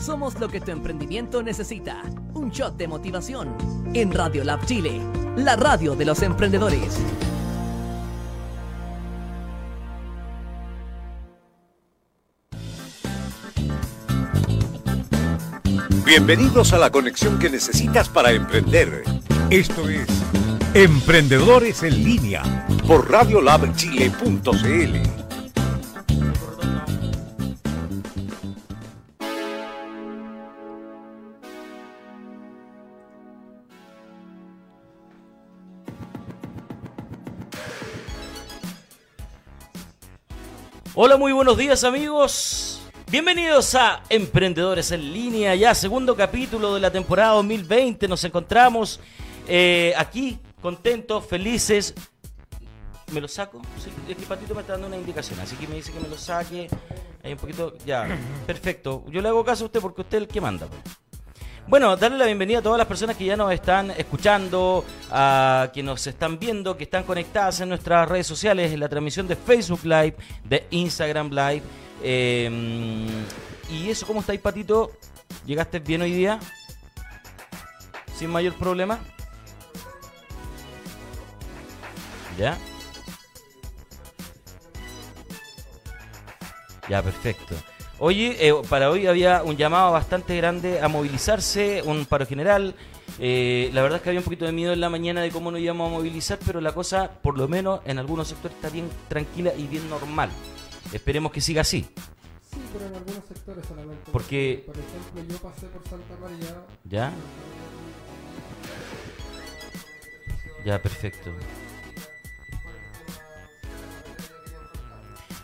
Somos lo que tu emprendimiento necesita. Un shot de motivación. En Radio Lab Chile, la radio de los emprendedores. Bienvenidos a la conexión que necesitas para emprender. Esto es Emprendedores en línea por radiolabchile.cl. Hola, muy buenos días amigos. Bienvenidos a Emprendedores en línea, ya segundo capítulo de la temporada 2020. Nos encontramos eh, aquí contentos, felices. ¿Me lo saco? Sí, es que Patito me está dando una indicación, así que me dice que me lo saque. Hay un poquito, ya, perfecto. Yo le hago caso a usted porque usted es el que manda. pues. Bueno, darle la bienvenida a todas las personas que ya nos están escuchando, a que nos están viendo, que están conectadas en nuestras redes sociales, en la transmisión de Facebook Live, de Instagram Live. Eh, y eso, ¿cómo estáis, Patito? ¿Llegaste bien hoy día? ¿Sin mayor problema? ¿Ya? Ya, perfecto. Oye, eh, para hoy había un llamado bastante grande a movilizarse, un paro general. Eh, la verdad es que había un poquito de miedo en la mañana de cómo nos íbamos a movilizar, pero la cosa, por lo menos en algunos sectores, está bien tranquila y bien normal. Esperemos que siga así. Sí, pero en algunos sectores solamente. Porque- Por ejemplo, yo pasé por Santa María. ¿Ya? Ya, perfecto.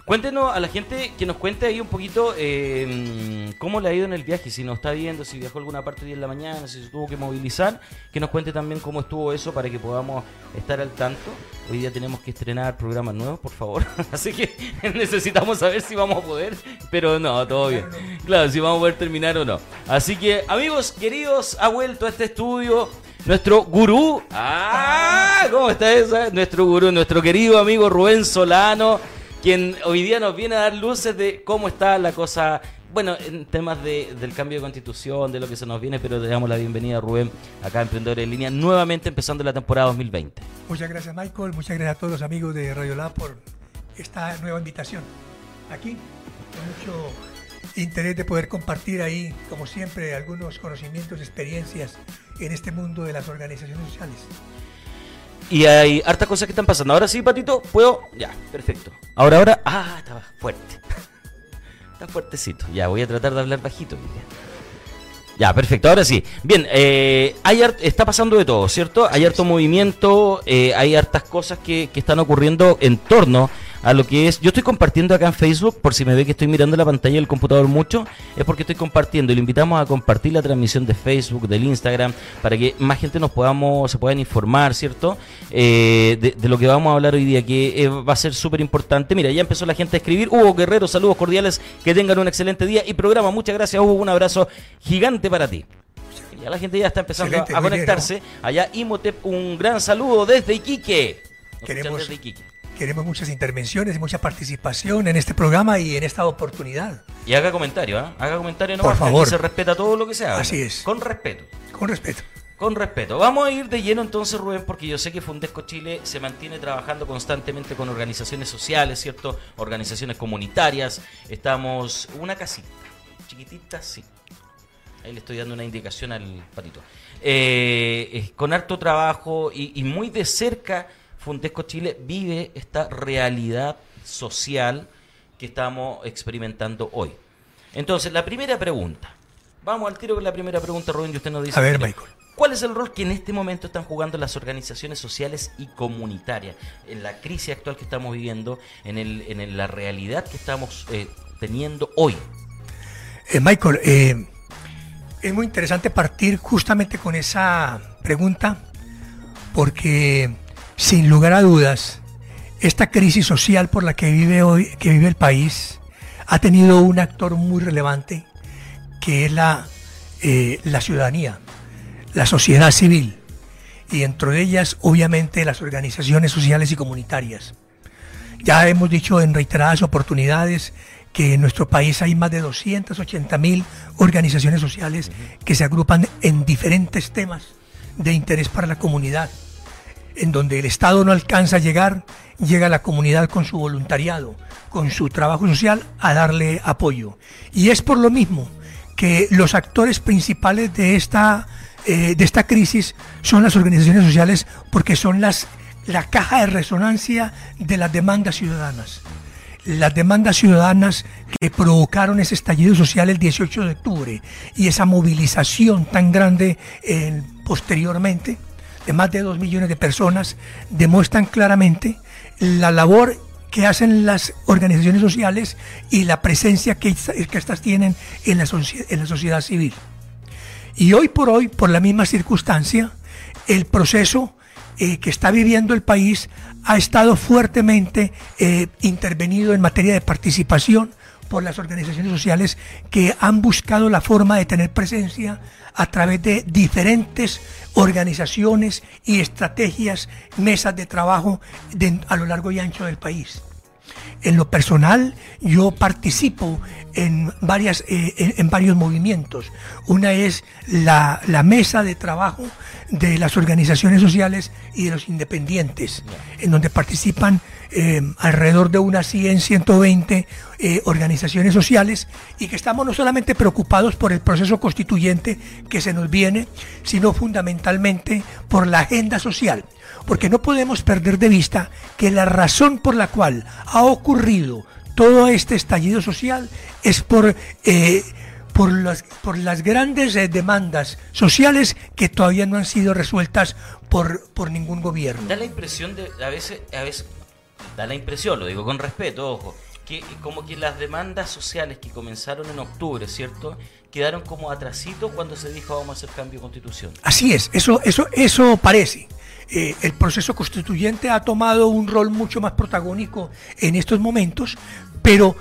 Cuéntenos a la gente que nos cuente ahí un poquito eh, cómo le ha ido en el viaje, si nos está viendo, si viajó a alguna parte hoy en la mañana, si se tuvo que movilizar, que nos cuente también cómo estuvo eso para que podamos estar al tanto. Hoy día tenemos que estrenar programas nuevos, por favor, así que necesitamos saber si vamos a poder, pero no, todo bien. Claro, si vamos a poder terminar o no. Así que, amigos queridos, ha vuelto a este estudio nuestro gurú. ¡Ah! ¿Cómo está esa? Nuestro gurú, nuestro querido amigo Rubén Solano, quien hoy día nos viene a dar luces de cómo está la cosa. Bueno, en temas de, del cambio de constitución, de lo que se nos viene, pero le damos la bienvenida a Rubén, acá en Emprendedores en Línea, nuevamente empezando la temporada 2020. Muchas gracias Michael, muchas gracias a todos los amigos de Radio Lab por esta nueva invitación. Aquí, con mucho interés de poder compartir ahí, como siempre, algunos conocimientos, experiencias en este mundo de las organizaciones sociales. Y hay hartas cosas que están pasando. Ahora sí, Patito, puedo. Ya, perfecto. Ahora, ahora. Ah, estaba fuerte. Está fuertecito. Ya, voy a tratar de hablar bajito. Ya, perfecto. Ahora sí. Bien, eh, hay está pasando de todo, ¿cierto? Hay harto movimiento, eh, hay hartas cosas que, que están ocurriendo en torno a lo que es. Yo estoy compartiendo acá en Facebook, por si me ve que estoy mirando la pantalla del computador mucho, es porque estoy compartiendo. Y le invitamos a compartir la transmisión de Facebook, del Instagram, para que más gente nos podamos, se puedan informar, ¿cierto? Eh, de, de lo que vamos a hablar hoy día, que eh, va a ser súper importante. Mira, ya empezó la gente a escribir. Hugo Guerrero, saludos cordiales, que tengan un excelente día y programa. Muchas gracias, Hugo. Un abrazo gigante para ti. Ya la gente ya está empezando Excelente, a bien, conectarse. Allá Imhotep, un gran saludo desde Iquique. Nos Queremos- desde Iquique. Queremos muchas intervenciones y mucha participación en este programa y en esta oportunidad. Y haga comentario, ¿ah? Haga comentario, no Por favor. se respeta todo lo que se haga. Así es. Con respeto. Con respeto. Con respeto. Vamos a ir de lleno entonces, Rubén, porque yo sé que Fundesco Chile se mantiene trabajando constantemente con organizaciones sociales, ¿cierto? Organizaciones comunitarias. Estamos una casita, chiquitita, sí. Ahí le estoy dando una indicación al patito. Eh, eh, con harto trabajo y, y muy de cerca, Fundesco Chile vive esta realidad social que estamos experimentando hoy. Entonces, la primera pregunta. Vamos al tiro con la primera pregunta, Rubén, y usted nos dice... A ver, Michael. ¿Cuál es el rol que en este momento están jugando las organizaciones sociales y comunitarias en la crisis actual que estamos viviendo, en, el, en el- la realidad que estamos eh, teniendo hoy? Eh, Michael, eh, es muy interesante partir justamente con esa pregunta porque sin lugar a dudas esta crisis social por la que vive hoy que vive el país ha tenido un actor muy relevante que es la, eh, la ciudadanía, la sociedad civil y dentro de ellas obviamente las organizaciones sociales y comunitarias. Ya hemos dicho en reiteradas oportunidades que en nuestro país hay más de 280 mil organizaciones sociales que se agrupan en diferentes temas de interés para la comunidad. En donde el Estado no alcanza a llegar, llega la comunidad con su voluntariado, con su trabajo social a darle apoyo. Y es por lo mismo que los actores principales de esta, eh, de esta crisis son las organizaciones sociales porque son las, la caja de resonancia de las demandas ciudadanas. Las demandas ciudadanas que provocaron ese estallido social el 18 de octubre y esa movilización tan grande eh, posteriormente de más de dos millones de personas demuestran claramente la labor que hacen las organizaciones sociales y la presencia que, que estas tienen en la, en la sociedad civil. Y hoy por hoy, por la misma circunstancia, el proceso eh, que está viviendo el país ha estado fuertemente eh, intervenido en materia de participación por las organizaciones sociales que han buscado la forma de tener presencia a través de diferentes organizaciones y estrategias, mesas de trabajo a lo largo y ancho del país. En lo personal, yo participo en, varias, eh, en, varios movimientos. Una es la, la, mesa de trabajo de las organizaciones sociales y de los independientes, en donde participan eh, alrededor de unas 100, 120 eh, organizaciones sociales y que estamos no solamente preocupados por el proceso constituyente que se nos viene, sino fundamentalmente por la agenda social porque no podemos perder de vista que la razón por la cual ha ocurrido todo este estallido social es por, eh, por, las, por las grandes demandas sociales que todavía no han sido resueltas por, por ningún gobierno. Da la impresión de, a veces, da la impresión, lo digo con respeto, ojo, que como que las demandas sociales que comenzaron en octubre, ¿cierto? Quedaron como atrasitos cuando se dijo vamos a hacer cambio de constitución. Así es, eso, eso, eso parece. Eh, el proceso constituyente ha tomado un rol mucho más protagónico en estos momentos, pero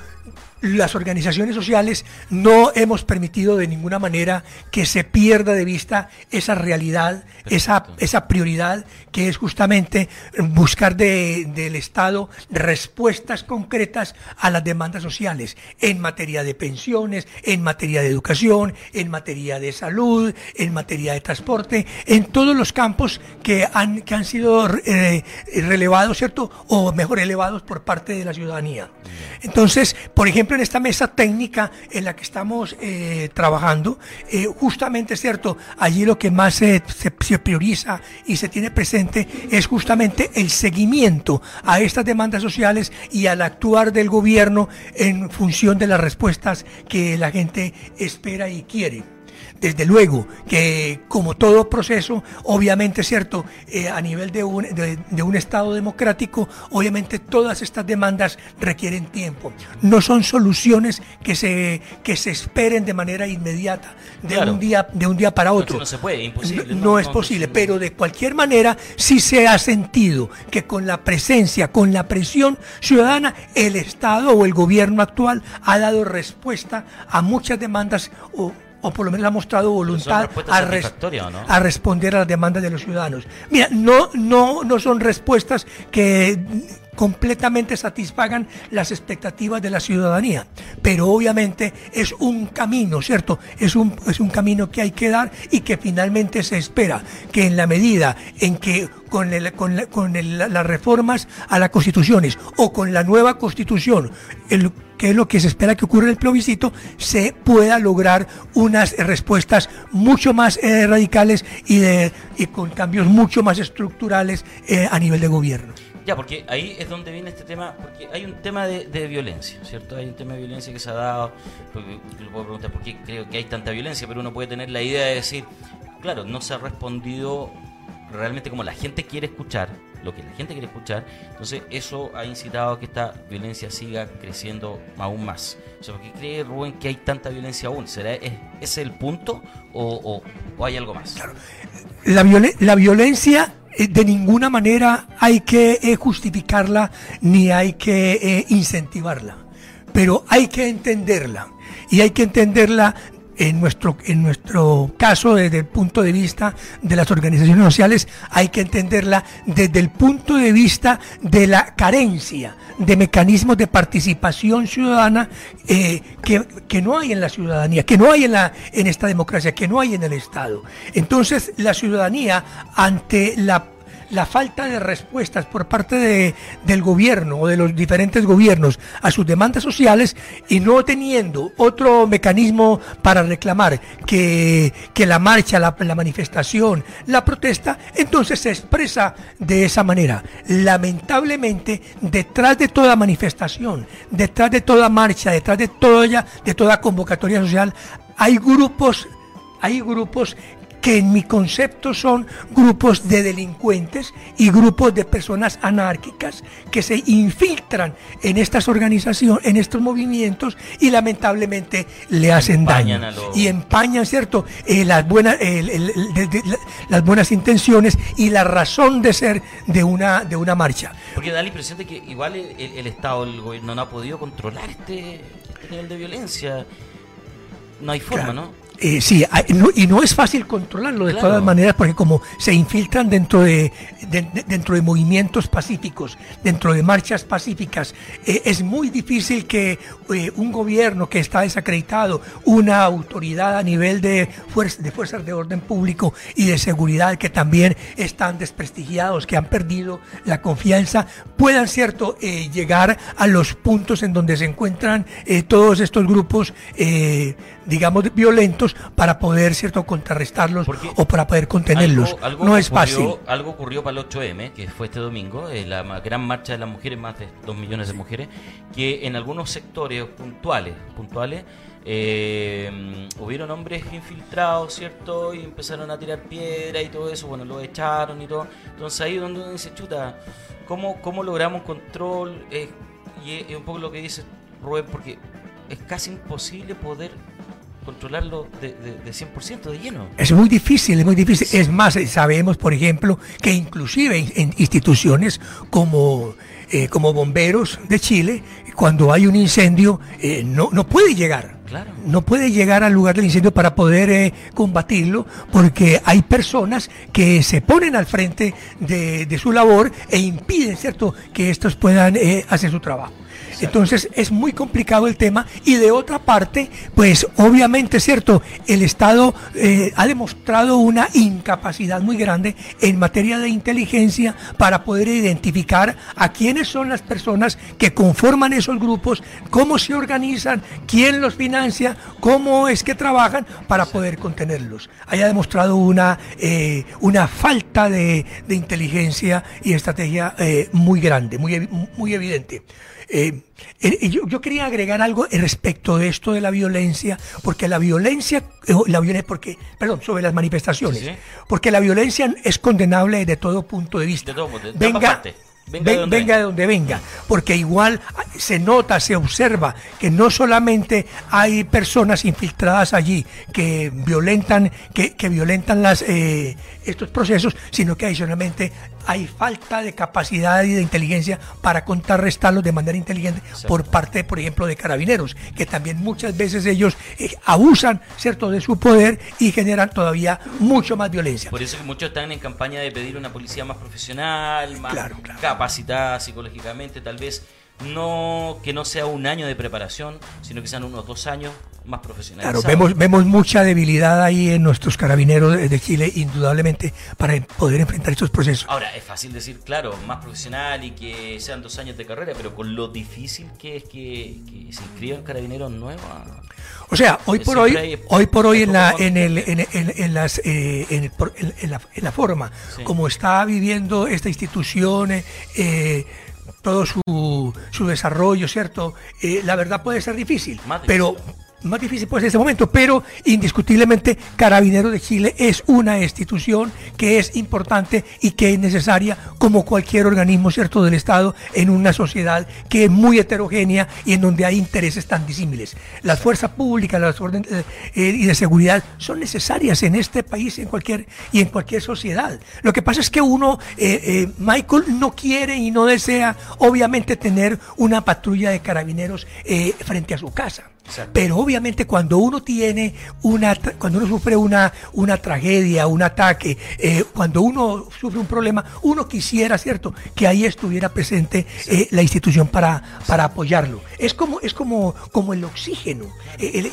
las organizaciones sociales no hemos permitido de ninguna manera que se pierda de vista esa realidad, esa, esa prioridad que es justamente buscar del Estado respuestas concretas a las demandas sociales en materia de pensiones, en materia de educación, en materia de salud, en materia de transporte, en todos los campos que han, que han sido eh, relevados, ¿cierto? O mejor elevados por parte de la ciudadanía. Entonces, por ejemplo, en esta mesa técnica en la que estamos eh, trabajando, eh, justamente es cierto, allí lo que más se, prioriza y se tiene presente es justamente el seguimiento a estas demandas sociales y al actuar del gobierno en función de las respuestas que la gente espera y quiere. Desde luego que como todo proceso, obviamente es cierto, eh, a nivel de un, de, un, Estado democrático, obviamente todas estas demandas requieren tiempo. No son soluciones que se, que se esperen de manera inmediata, de, un, día, de un día para otro. No, se puede, imposible. No, es posible, pero de cualquier manera sí se ha sentido que con la presencia, con la presión ciudadana, el Estado o el gobierno actual ha dado respuesta a muchas demandas o o por lo menos ha mostrado voluntad a, a, responder a las demandas de los ciudadanos. Mira, no, no, no son respuestas que completamente satisfagan las expectativas de la ciudadanía, pero obviamente es un camino, ¿cierto? Es un, es un camino que hay que dar y que finalmente se espera que en la medida en que con, el, con, con las reformas a las constituciones o con la nueva constitución, el que es lo que se espera que ocurra en el plebiscito, se pueda lograr unas respuestas mucho más eh, radicales y, de, y con cambios mucho más estructurales eh, a nivel de gobierno. Ya, porque ahí es donde viene este tema, porque hay un tema de, de violencia, ¿cierto? Hay un tema de violencia que se ha dado, porque, yo puedo preguntar por qué creo que hay tanta violencia, pero uno puede tener la idea de decir, claro, no se ha respondido realmente como la gente quiere escuchar, lo que la gente quiere escuchar, entonces eso ha incitado a que esta violencia siga creciendo aún más. O ¿por qué cree Rubén que hay tanta violencia aún? ¿Será ese el punto o, o, hay algo más? Claro. La, la violencia eh, de ninguna manera hay que eh, justificarla ni hay que eh, incentivarla, pero hay que entenderla y hay que entenderla en nuestro, en nuestro caso, desde el punto de vista de las organizaciones sociales, hay que entenderla desde el punto de vista de la carencia de mecanismos de participación ciudadana eh, que, que, no hay en la ciudadanía, que no hay en, la, en esta democracia, que no hay en el Estado. Entonces, la ciudadanía, ante la la falta de respuestas por parte de, del gobierno o de los diferentes gobiernos a sus demandas sociales y no teniendo otro mecanismo para reclamar que, que la marcha, la, la manifestación, la protesta, entonces se expresa de esa manera. Lamentablemente, detrás de toda manifestación, detrás de toda marcha, detrás de toda, de toda convocatoria social, hay grupos hay grupos que en mi concepto son grupos de delincuentes y grupos de personas anárquicas que se infiltran en estas organizaciones, en estos movimientos y lamentablemente le hacen daño y empañan, ¿cierto? Eh, las, buenas, las buenas intenciones y la razón de ser de una, de una marcha. Porque da la impresión de que igual el, Estado, el gobierno no ha podido controlar este, este nivel de violencia. No hay forma, ¿no? Eh, sí, y no es fácil controlarlo de todas maneras porque como se infiltran dentro de, dentro de movimientos pacíficos, dentro de marchas pacíficas, eh, es muy difícil que eh, un gobierno que está desacreditado, una autoridad a nivel de, de fuerzas de orden público y de seguridad que también están desprestigiados, que han perdido la confianza, puedan cierto llegar a los puntos en donde se encuentran todos estos grupos, digamos, violentos para poder, ¿cierto?, contrarrestarlos o para poder contenerlos. no es fácil. Algo ocurrió para el 8M, que fue este domingo, eh, la gran marcha de las mujeres, más de 2 millones de mujeres, que en algunos sectores puntuales, puntuales, eh, hubieron hombres infiltrados, ¿cierto? Y empezaron a tirar piedra y todo eso, bueno, lo echaron y todo. Entonces ahí donde uno dice, chuta, ¿cómo, cómo logramos control? Eh, y es un poco lo que dice Rubén, porque es casi imposible poder controlarlo de, de, 100% de lleno. Es muy difícil, es muy difícil. Es más, sabemos, por ejemplo, que inclusive en instituciones como, eh, como bomberos de Chile, cuando hay un incendio, eh, no, no puede llegar. Claro. No puede llegar al lugar del incendio para poder eh, combatirlo porque hay personas que se ponen al frente de, de su labor e impiden, ¿cierto?, que estos puedan hacer su trabajo. Entonces es muy complicado el tema y de otra parte, pues obviamente, ¿cierto? El Estado eh, ha demostrado una incapacidad muy grande en materia de inteligencia para poder identificar a quiénes son las personas que conforman esos grupos, cómo se organizan, quién los financia, cómo es que trabajan para poder contenerlos. Haya demostrado una, eh, una falta de, inteligencia y estrategia eh, muy grande, muy, muy evidente. Eh, eh, yo, quería agregar algo respecto de esto de la violencia, porque la violencia, eh, la violencia, porque, perdón, sobre las manifestaciones, porque la violencia es condenable de todo punto de vista. venga, venga, de donde venga, porque igual se nota, se observa que no solamente hay personas infiltradas allí que violentan, que, que violentan las, estos procesos, sino que adicionalmente hay falta de capacidad y de inteligencia para contrarrestarlos de manera inteligente por parte, por ejemplo, de carabineros, que también muchas veces ellos eh, abusan, ¿cierto?, de su poder y generan todavía mucho más violencia. Por eso que muchos están en campaña de pedir una policía más profesional, más capacitada psicológicamente, tal vez no que no sea un año de preparación, sino que sean unos dos años más profesionales. Claro, vemos, vemos mucha debilidad ahí en nuestros carabineros de Chile, indudablemente, para poder enfrentar estos procesos. Ahora, es fácil decir, claro, más profesional y que sean dos años de carrera, pero con lo difícil que es que, se inscriban carabineros nuevos. O sea, hoy por hoy, hoy por hoy en la, en el, en, en, las, eh, en, la, en, la, forma como está viviendo esta institución, eh, todo su, su desarrollo, ¿cierto? Eh, la verdad puede ser difícil, pero más difícil puede ser ese momento, pero indiscutiblemente Carabineros de Chile es una institución que es importante y que es necesaria como cualquier organismo cierto del Estado en una sociedad que es muy heterogénea y en donde hay intereses tan disímiles. Las fuerzas públicas las órdenes, eh, y de seguridad son necesarias en este país en cualquier, y en cualquier sociedad. Lo que pasa es que uno, eh, eh, Michael, no quiere y no desea obviamente tener una patrulla de carabineros frente a su casa Exacto. Pero obviamente cuando uno tiene una, cuando uno sufre una, una tragedia, un ataque, eh, cuando uno sufre un problema, uno quisiera, ¿cierto?, que ahí estuviera presente eh, la institución para, para apoyarlo. Es como, es como, como el oxígeno. Eh, El,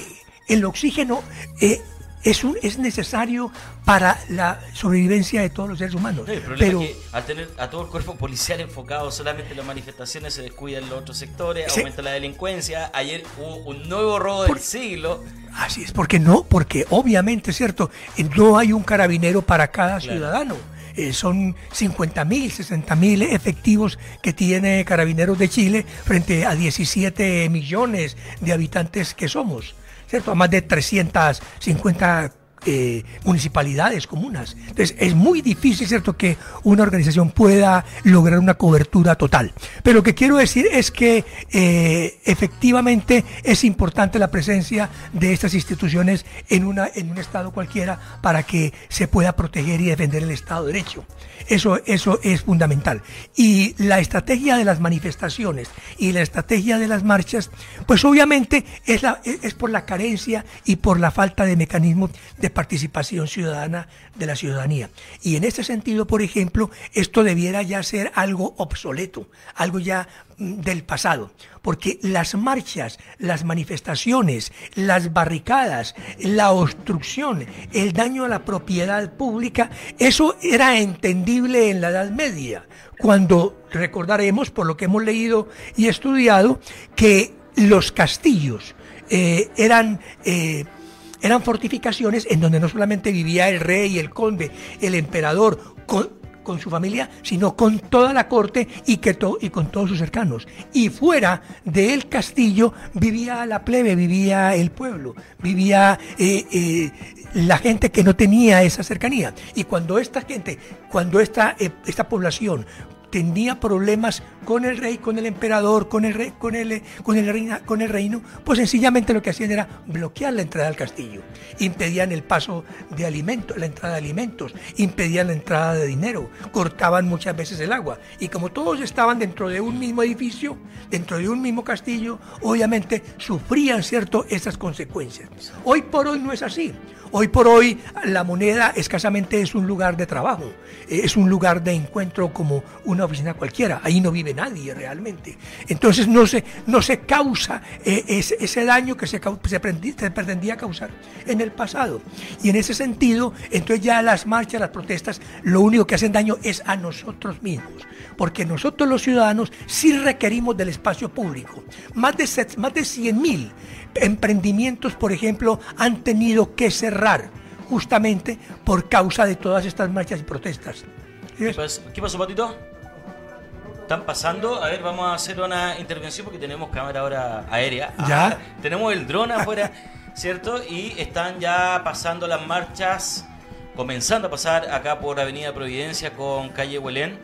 el oxígeno eh, es, un, es necesario para la sobrevivencia de todos los seres humanos. No, el problema pero, es que al tener a todo el cuerpo policial enfocado solamente en las manifestaciones se descuidan los otros sectores, aumenta la delincuencia. Ayer hubo un nuevo robo Por- del siglo. Así es, porque no, porque obviamente, ¿cierto? Eh, No hay un carabinero para cada Claro. ciudadano. Eh, son 50 mil, 60 mil efectivos que tiene Carabineros de Chile frente a 17 millones de habitantes que somos, ¿cierto? A más de 350 eh, municipalidades, comunas. Entonces es muy difícil, ¿cierto?, que una organización pueda lograr una cobertura total. Pero lo que quiero decir es que eh, efectivamente es importante la presencia de estas instituciones en, una, en un Estado cualquiera para que se pueda proteger y defender el Estado de Derecho. Eso, eso es fundamental. Y la estrategia de las manifestaciones y la estrategia de las marchas, pues obviamente es, la, es por la carencia y por la falta de mecanismos de participación ciudadana de la ciudadanía. Y en este sentido, por ejemplo, esto debiera ya ser algo obsoleto, algo ya mm, del pasado, porque las marchas, las manifestaciones, las barricadas, la obstrucción, el daño a la propiedad pública, eso era entendible en la Edad Media, cuando recordaremos, por lo que hemos leído y estudiado, que los castillos eh, eran... eh, eran fortificaciones en donde no solamente vivía el rey, el conde, el emperador, con, su familia, sino con toda la corte y con todos sus cercanos. Y fuera del castillo vivía la plebe, vivía el pueblo, vivía eh, eh, la gente que no tenía esa cercanía. Y cuando esta gente, cuando esta, eh, esta población tenía problemas con el rey, con el emperador, con el rey, con el, con el reina, con el reino, pues sencillamente lo que hacían era bloquear la entrada al castillo, impedían el paso de alimentos, la entrada de alimentos, impedían la entrada de dinero, cortaban muchas veces el agua y como todos estaban dentro de un mismo edificio, dentro de un mismo castillo, obviamente sufrían cierto esas consecuencias. Hoy por hoy no es así. Hoy por hoy la moneda escasamente es un lugar de trabajo, es un lugar de encuentro como una oficina cualquiera, ahí no vive nadie realmente. Entonces no se, no se causa eh, ese, daño que se, pretendía causar en el pasado. Y en ese sentido, entonces ya las marchas, las protestas, lo único que hacen daño es a nosotros mismos, porque nosotros los ciudadanos sí requerimos del espacio público. Más de, más de 100 mil emprendimientos, por ejemplo, han tenido que cerrar justamente por causa de todas estas marchas y protestas. ¿Sí ¿Qué, ves? pas- qué pasó, Patito? ¿Están pasando? A ver, vamos a hacer una intervención porque tenemos cámara ahora aérea. Ya. Ah, tenemos el dron afuera, ¿cierto? Y están ya pasando las marchas, comenzando a pasar acá por Avenida Providencia con calle Huelén.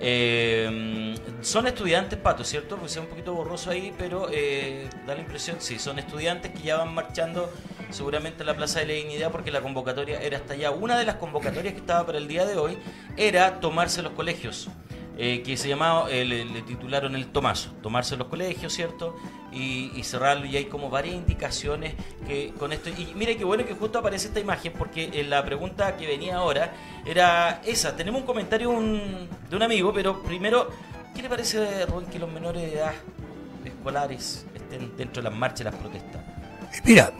Eh, son estudiantes, Pato, ¿cierto? Porque sea un poquito borroso ahí, pero eh, da la impresión, sí, son estudiantes que ya van marchando seguramente a la Plaza de la Dignidad porque la convocatoria era hasta allá. Una de las convocatorias que estaba para el día de hoy era tomarse los colegios. Eh, que se llamaba, eh, le, titularon el Tomaso, tomarse los colegios, ¿cierto? Y, cerrarlo, y hay como varias indicaciones que con esto. Y mira qué bueno que justo aparece esta imagen, porque en la pregunta que venía ahora era esa. Tenemos un comentario un- de un amigo, pero primero, ¿qué le parece, Rubén, que los menores de edad escolares estén dentro de las marchas y las protestas? Mira,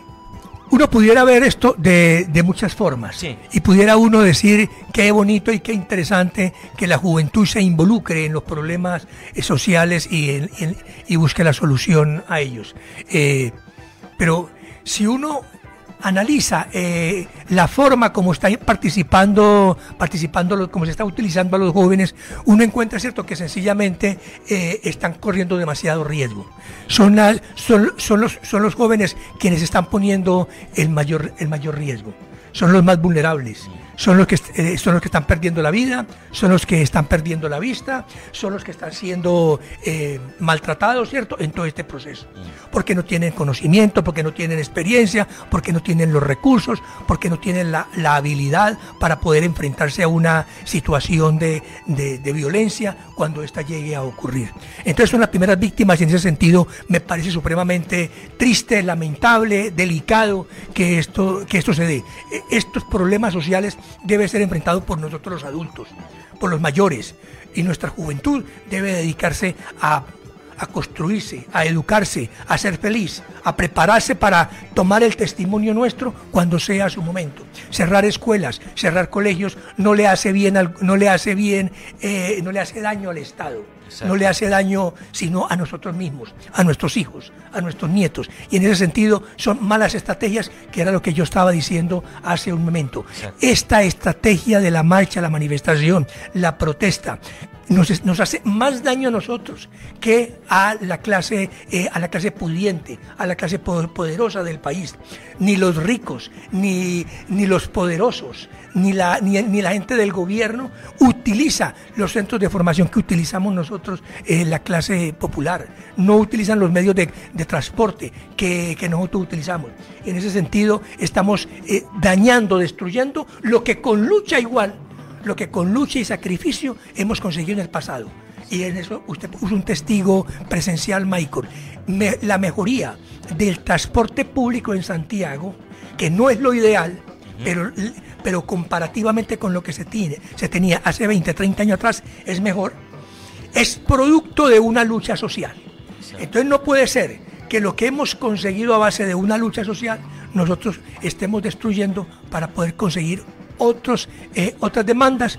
uno pudiera ver esto de, de muchas formas. Sí. Y pudiera uno decir qué bonito y qué interesante que la juventud se involucre en los problemas sociales y, en- en- y busque la solución a ellos. Eh, pero si uno analiza eh, la forma como está participando, participando, como se está utilizando a los jóvenes, uno encuentra cierto que sencillamente eh, están corriendo demasiado riesgo. Son, las- son, son los, son los jóvenes quienes están poniendo el mayor, el mayor riesgo. Son los más vulnerables. Son los, que, eh, son los que están perdiendo la vida, son los que están perdiendo la vista, son los que están siendo eh, maltratados, ¿cierto? En todo este proceso. Porque no tienen conocimiento, porque no tienen experiencia, porque no tienen los recursos, porque no tienen la, la habilidad para poder enfrentarse a una situación de, de- de violencia cuando ésta llegue a ocurrir. Entonces son las primeras víctimas y en ese sentido me parece supremamente triste, lamentable, delicado que esto, que esto se dé. E- Estos problemas sociales deben ser enfrentados por nosotros los adultos, por los mayores, y nuestra juventud debe dedicarse a a construirse, a educarse, a ser feliz, a prepararse para tomar el testimonio nuestro cuando sea su momento. Cerrar escuelas, cerrar colegios no le hace bien, no le hace bien, eh, no le hace daño al Estado, Exacto. no le hace daño sino a nosotros mismos, a nuestros hijos, a nuestros nietos. Y en ese sentido son malas estrategias, que era lo que yo estaba diciendo hace un momento. Exacto. Esta estrategia de la marcha, la manifestación, la protesta, nos, hace más daño a nosotros que a la clase, eh, a la clase pudiente, a la clase po- poderosa del país. Ni los ricos, ni, ni los poderosos, ni la, ni, ni la gente del gobierno utiliza los centros de formación que utilizamos nosotros, eh, la clase popular. No utilizan los medios de, de transporte que, que nosotros utilizamos. En ese sentido, estamos eh, dañando, destruyendo lo que con lucha igual lo que con lucha y sacrificio hemos conseguido en el pasado. Y en eso usted puso un testigo presencial, Michael. Me- la mejoría del transporte público en Santiago, que no es lo ideal, pero, pero comparativamente con lo que se, tiene, se tenía hace 20, 30 años atrás, es mejor, es producto de una lucha social. Entonces no puede ser que lo que hemos conseguido a base de una lucha social, nosotros estemos destruyendo para poder conseguir otros, eh, otras demandas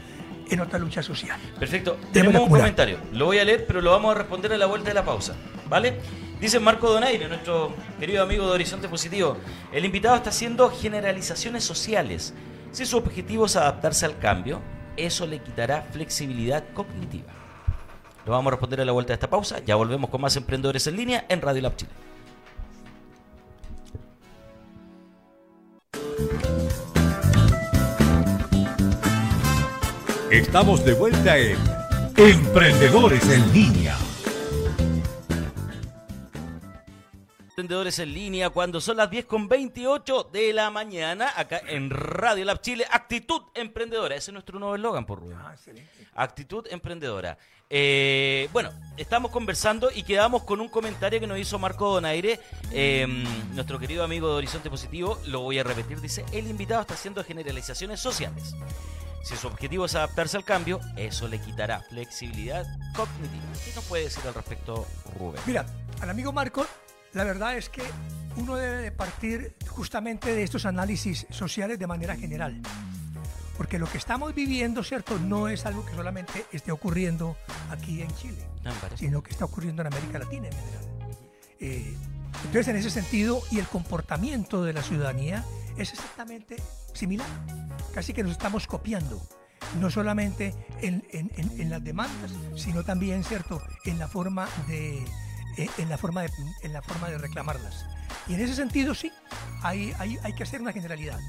en otra lucha social. Perfecto. Tenemos un comentario. Lo voy a leer, pero lo vamos a responder a la vuelta de la pausa. ¿Vale? Dice Marco Donaire, nuestro querido amigo de Horizonte Positivo. El invitado está haciendo generalizaciones sociales. Si su objetivo es adaptarse al cambio, eso le quitará flexibilidad cognitiva. Lo vamos a responder a la vuelta de esta pausa. Ya volvemos con más emprendedores en línea en Radio Lab Chile. Estamos de vuelta en Emprendedores en Línea. Emprendedores en línea cuando son las 10 con 28 de la mañana acá en Radio Lab Chile. Actitud emprendedora. Ese es nuestro nuevo eslogan, por Rubén. Actitud emprendedora. Eh, bueno, estamos conversando y quedamos con un comentario que nos hizo Marco Donaire, eh, nuestro querido amigo de Horizonte Positivo. Lo voy a repetir. Dice, el invitado está haciendo generalizaciones sociales. Si su objetivo es adaptarse al cambio, eso le quitará flexibilidad cognitiva. ¿Qué nos puede decir al respecto, Rubén? Mira, al amigo Marco, la verdad es que uno debe de partir justamente de estos análisis sociales de manera general. Porque lo que estamos viviendo, ¿cierto? No es algo que solamente esté ocurriendo aquí en Chile, No, parece. sino que está ocurriendo en América Latina en general. Eh, entonces, en ese sentido, y el comportamiento de la ciudadanía es exactamente similar. Casi que nos estamos copiando, no solamente en, en- en- las demandas, sino también, ¿cierto?, en la forma de, eh, en la forma de, en la forma de reclamarlas. Y en ese sentido, sí, hay, hay, hay que hacer una generalidad.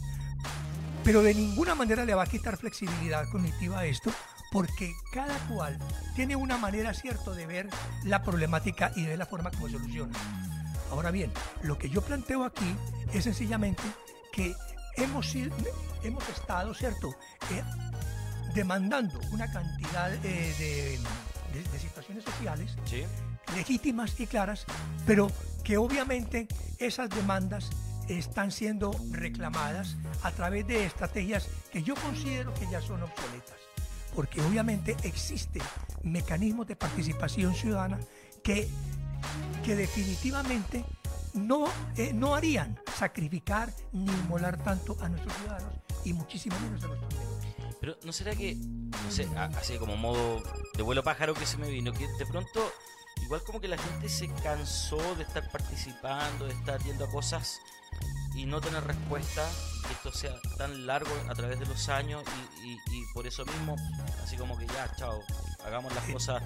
Pero de ninguna manera le va a quitar flexibilidad cognitiva a esto, porque cada cual tiene una manera, cierto, de ver la problemática y de la forma como soluciona. Ahora bien, lo que yo planteo aquí es sencillamente que hemos, hemos estado, ¿cierto?, Eh, demandando una cantidad eh, de, de- de situaciones sociales Sí. legítimas y claras, pero que obviamente esas demandas están siendo reclamadas a través de estrategias que yo considero que ya son obsoletas, porque obviamente existen mecanismos de participación ciudadana que, que definitivamente no, eh, no harían sacrificar ni inmolar tanto a nuestros ciudadanos y muchísimo menos a nuestros menores. Pero ¿no será que, no sé, así como modo de vuelo pájaro que se me vino, que de pronto igual como que la gente se cansó de estar participando, de estar yendo a cosas y no tener respuesta, que esto sea tan largo a través de los años y, y- y por eso mismo, así como que ya, chao, hagamos las cosas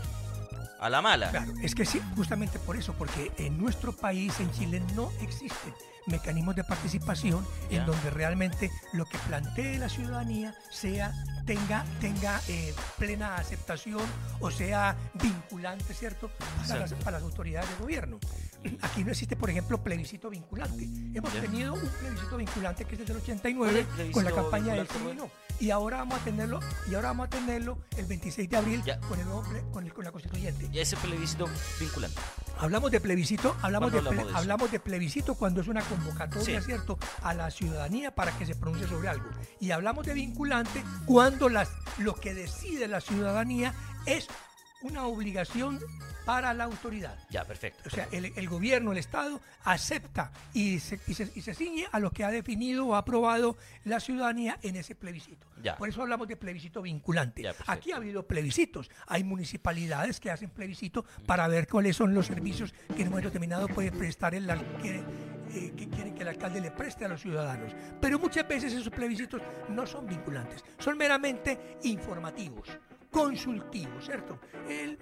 a la mala. Claro, es que sí, justamente por eso, porque en nuestro país, en Chile, no existen mecanismos de participación en donde realmente lo que plantee la ciudadanía sea tenga tenga eh, plena aceptación o sea vinculante, ¿cierto? Para las, Exacto. para las autoridades de gobierno. aquí no existe, por ejemplo, plebiscito vinculante. Hemos tenido un plebiscito vinculante que es desde el 89 ¿Cuál es el con la campaña del sí no. Y ahora vamos a tenerlo, y ahora vamos a tenerlo el 26 de abril Ya. con el nuevo ple- con, el- con la constituyente. Y ese plebiscito vinculante. Hablamos de plebiscito, hablamos de, ¿Cuándo ple- hablamos de eso? hablamos de plebiscito cuando es una convocatoria, Sí. ¿cierto?, a la ciudadanía para que se pronuncie sobre algo. Y hablamos de vinculante cuando las, lo que decide la ciudadanía es una obligación para la autoridad. Ya, perfecto. O sea, el, el gobierno, el Estado, acepta y se, y, se, y se ciñe a lo que ha definido o ha aprobado la ciudadanía en ese plebiscito. Ya. Por eso hablamos de plebiscito vinculante. Ya. Aquí ha habido plebiscitos. Hay municipalidades que hacen plebiscito para ver cuáles son los servicios que en un momento determinado puede prestar el que, eh, que quieren que el alcalde le preste a los ciudadanos. Pero muchas veces esos plebiscitos no son vinculantes, son meramente informativos, consultivos, ¿cierto? El-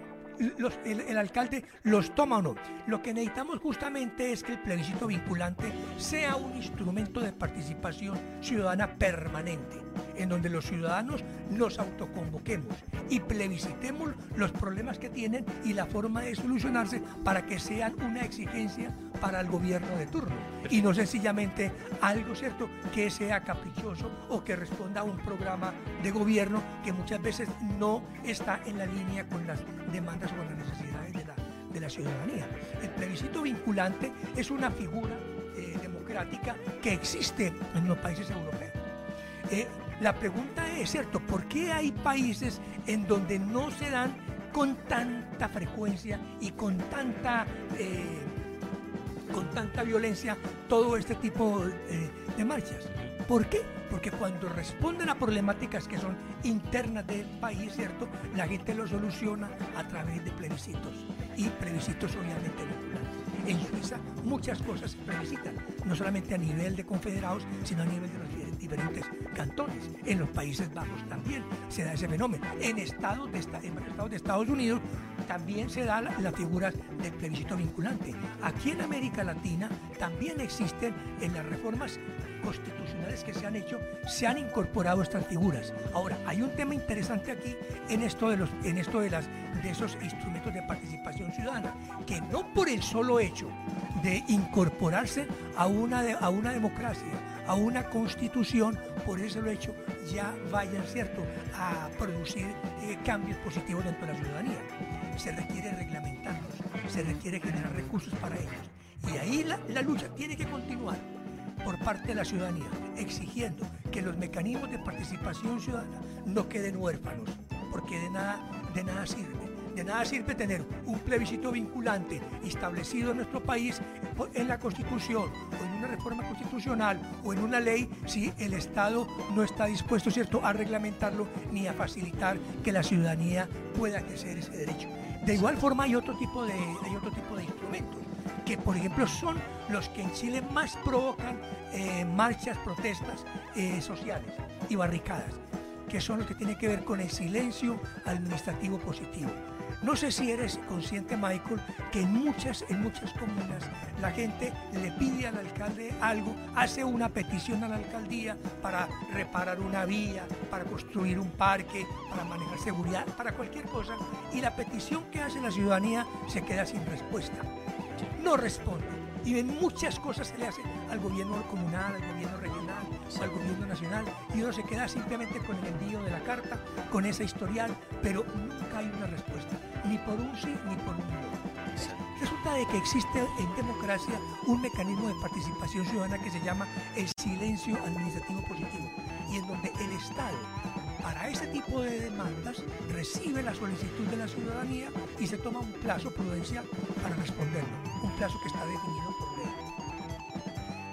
el alcalde los toma o no. Lo que necesitamos justamente es que el plebiscito vinculante sea un instrumento de participación ciudadana permanente, en donde los ciudadanos nos autoconvoquemos y plebiscitemos los problemas que tienen y la forma de solucionarse para que sean una exigencia para el gobierno de turno y no sencillamente algo cierto que sea caprichoso o que responda a un programa de gobierno que muchas veces no está en la línea con las demandas o con las necesidades de la, de la ciudadanía. El plebiscito vinculante es una figura eh, democrática que existe en los países europeos. Eh, la pregunta es, ¿cierto? ¿Por qué hay países en donde no se dan con tanta frecuencia y con tanta, eh, con tanta violencia todo este tipo eh, de marchas? ¿Por qué? Porque cuando responden a problemáticas que son internas del país, ¿cierto? La gente lo soluciona a través de plebiscitos y plebiscitos obviamente vinculantes. En Suiza muchas cosas se plebiscitan, no solamente a nivel de confederados, sino a nivel de los diferentes cantones. En los Países Bajos también se da ese fenómeno. En estados de, en estados de Estados Unidos también se da la, la figura del plebiscito vinculante. Aquí en América Latina también existen en las reformas constitucionales que se han hecho, se han incorporado estas figuras. Ahora, hay un tema interesante aquí en esto de los, en esto de las, de esos instrumentos de participación ciudadana, que no por el solo hecho de incorporarse a una, de- a una democracia, a una constitución, por ese solo hecho ya vayan, ¿cierto?, a producir eh, cambios positivos dentro de la ciudadanía. Se requiere reglamentarlos, se requiere generar recursos para ellos. Y ahí la- la lucha tiene que continuar por parte de la ciudadanía, exigiendo que los mecanismos de participación ciudadana no queden huérfanos, porque de nada, de nada sirve. De nada sirve tener un plebiscito vinculante establecido en nuestro país en la Constitución o en una reforma constitucional o en una ley si el Estado no está dispuesto, ¿cierto?, a reglamentarlo ni a facilitar que la ciudadanía pueda ejercer ese derecho. De igual forma hay otro tipo de, hay otro tipo de instrumentos que por ejemplo son los que en Chile más provocan eh, marchas, protestas eh, sociales y barricadas, que son los que tienen que ver con el silencio administrativo positivo. No sé si eres consciente, Michael, que en muchas, en muchas comunas la gente le pide al alcalde algo, hace una petición a la alcaldía para reparar una vía, para construir un parque, para manejar seguridad, para cualquier cosa, y la petición que hace la ciudadanía se queda sin respuesta no responde. Y en muchas cosas se le hace al gobierno comunal, al gobierno regional, al gobierno nacional, y uno se queda simplemente con el envío de la carta, con esa historial, pero nunca hay una respuesta, ni por un sí ni por un no. Resulta de que existe en democracia un mecanismo de participación ciudadana que se llama el silencio administrativo positivo, y en donde el Estado para ese tipo de demandas recibe la solicitud de la ciudadanía y se toma un plazo prudencial para responderlo, un plazo que está definido por ley.